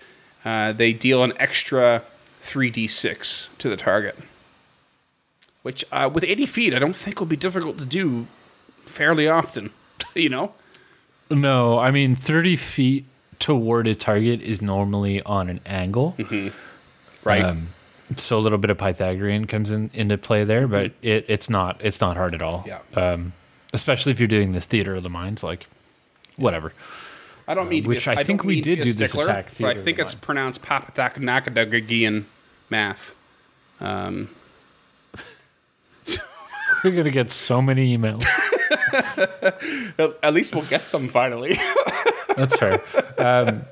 uh, they deal an extra 3d6 to the target. Which, uh, with 80 feet, I don't think will be difficult to do fairly often, you know? No, I mean thirty feet toward a target is normally on an angle. Right. Um, so a little bit of Pythagorean comes in into play there, but it, it's not it's not hard at all. Yeah. Um, especially if you're doing this theater of the minds, like whatever. I don't mean to which be, I don't think we did do this stickler, attack but theater I of think it's mind. pronounced Papataknakadagian math. We're gonna get so many emails. At, least we'll get some finally. That's fair. Um,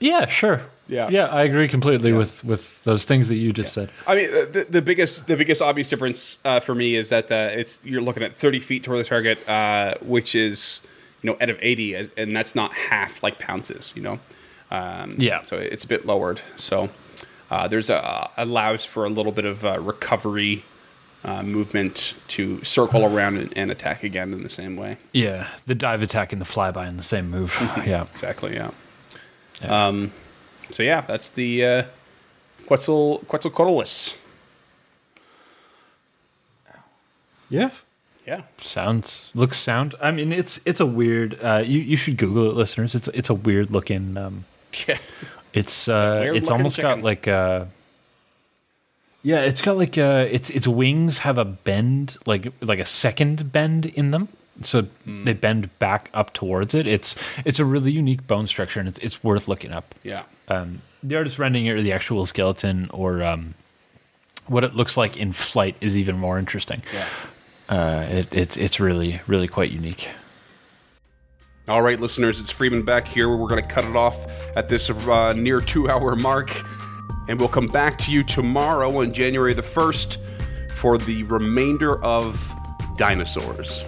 yeah, sure. Yeah. yeah, I agree completely with with those things that you just said. I mean, the, the biggest the biggest obvious difference uh, for me is that uh, it's you're looking at 30 feet toward the target, uh, which is you know, out of 80, and that's not half like Pounces, you know. Um, Yeah. So it's a bit lowered. So uh, there's a allows for a little bit of uh, recovery uh, movement to circle around and, and attack again in the same way. Yeah, the dive attack and the flyby in the same move. yeah. Exactly. Yeah. Um. So yeah, that's the uh, Quetzal Quetzalcoatlus. Yeah. Yeah. Sounds looks sound. I mean, it's it's a weird. Uh, you you should Google it, listeners. It's it's a weird looking. Um, Yeah. it's uh, weird it's looking almost got like uh Yeah, it's got like uh its its wings have a bend, like like a second bend in them. So Hmm. they bend back up towards it. It's it's a really unique bone structure, and it's, it's worth looking up. Yeah. Um, the artist rendering it or the actual skeleton or um, what it looks like in flight is even more interesting. Yeah. Uh, it, it's it's really really quite unique. All right, listeners, it's Freeman back here. We're going to cut it off at this uh, near two hour mark. And we'll come back to you tomorrow on January the 1st for the remainder of Dinosaurs.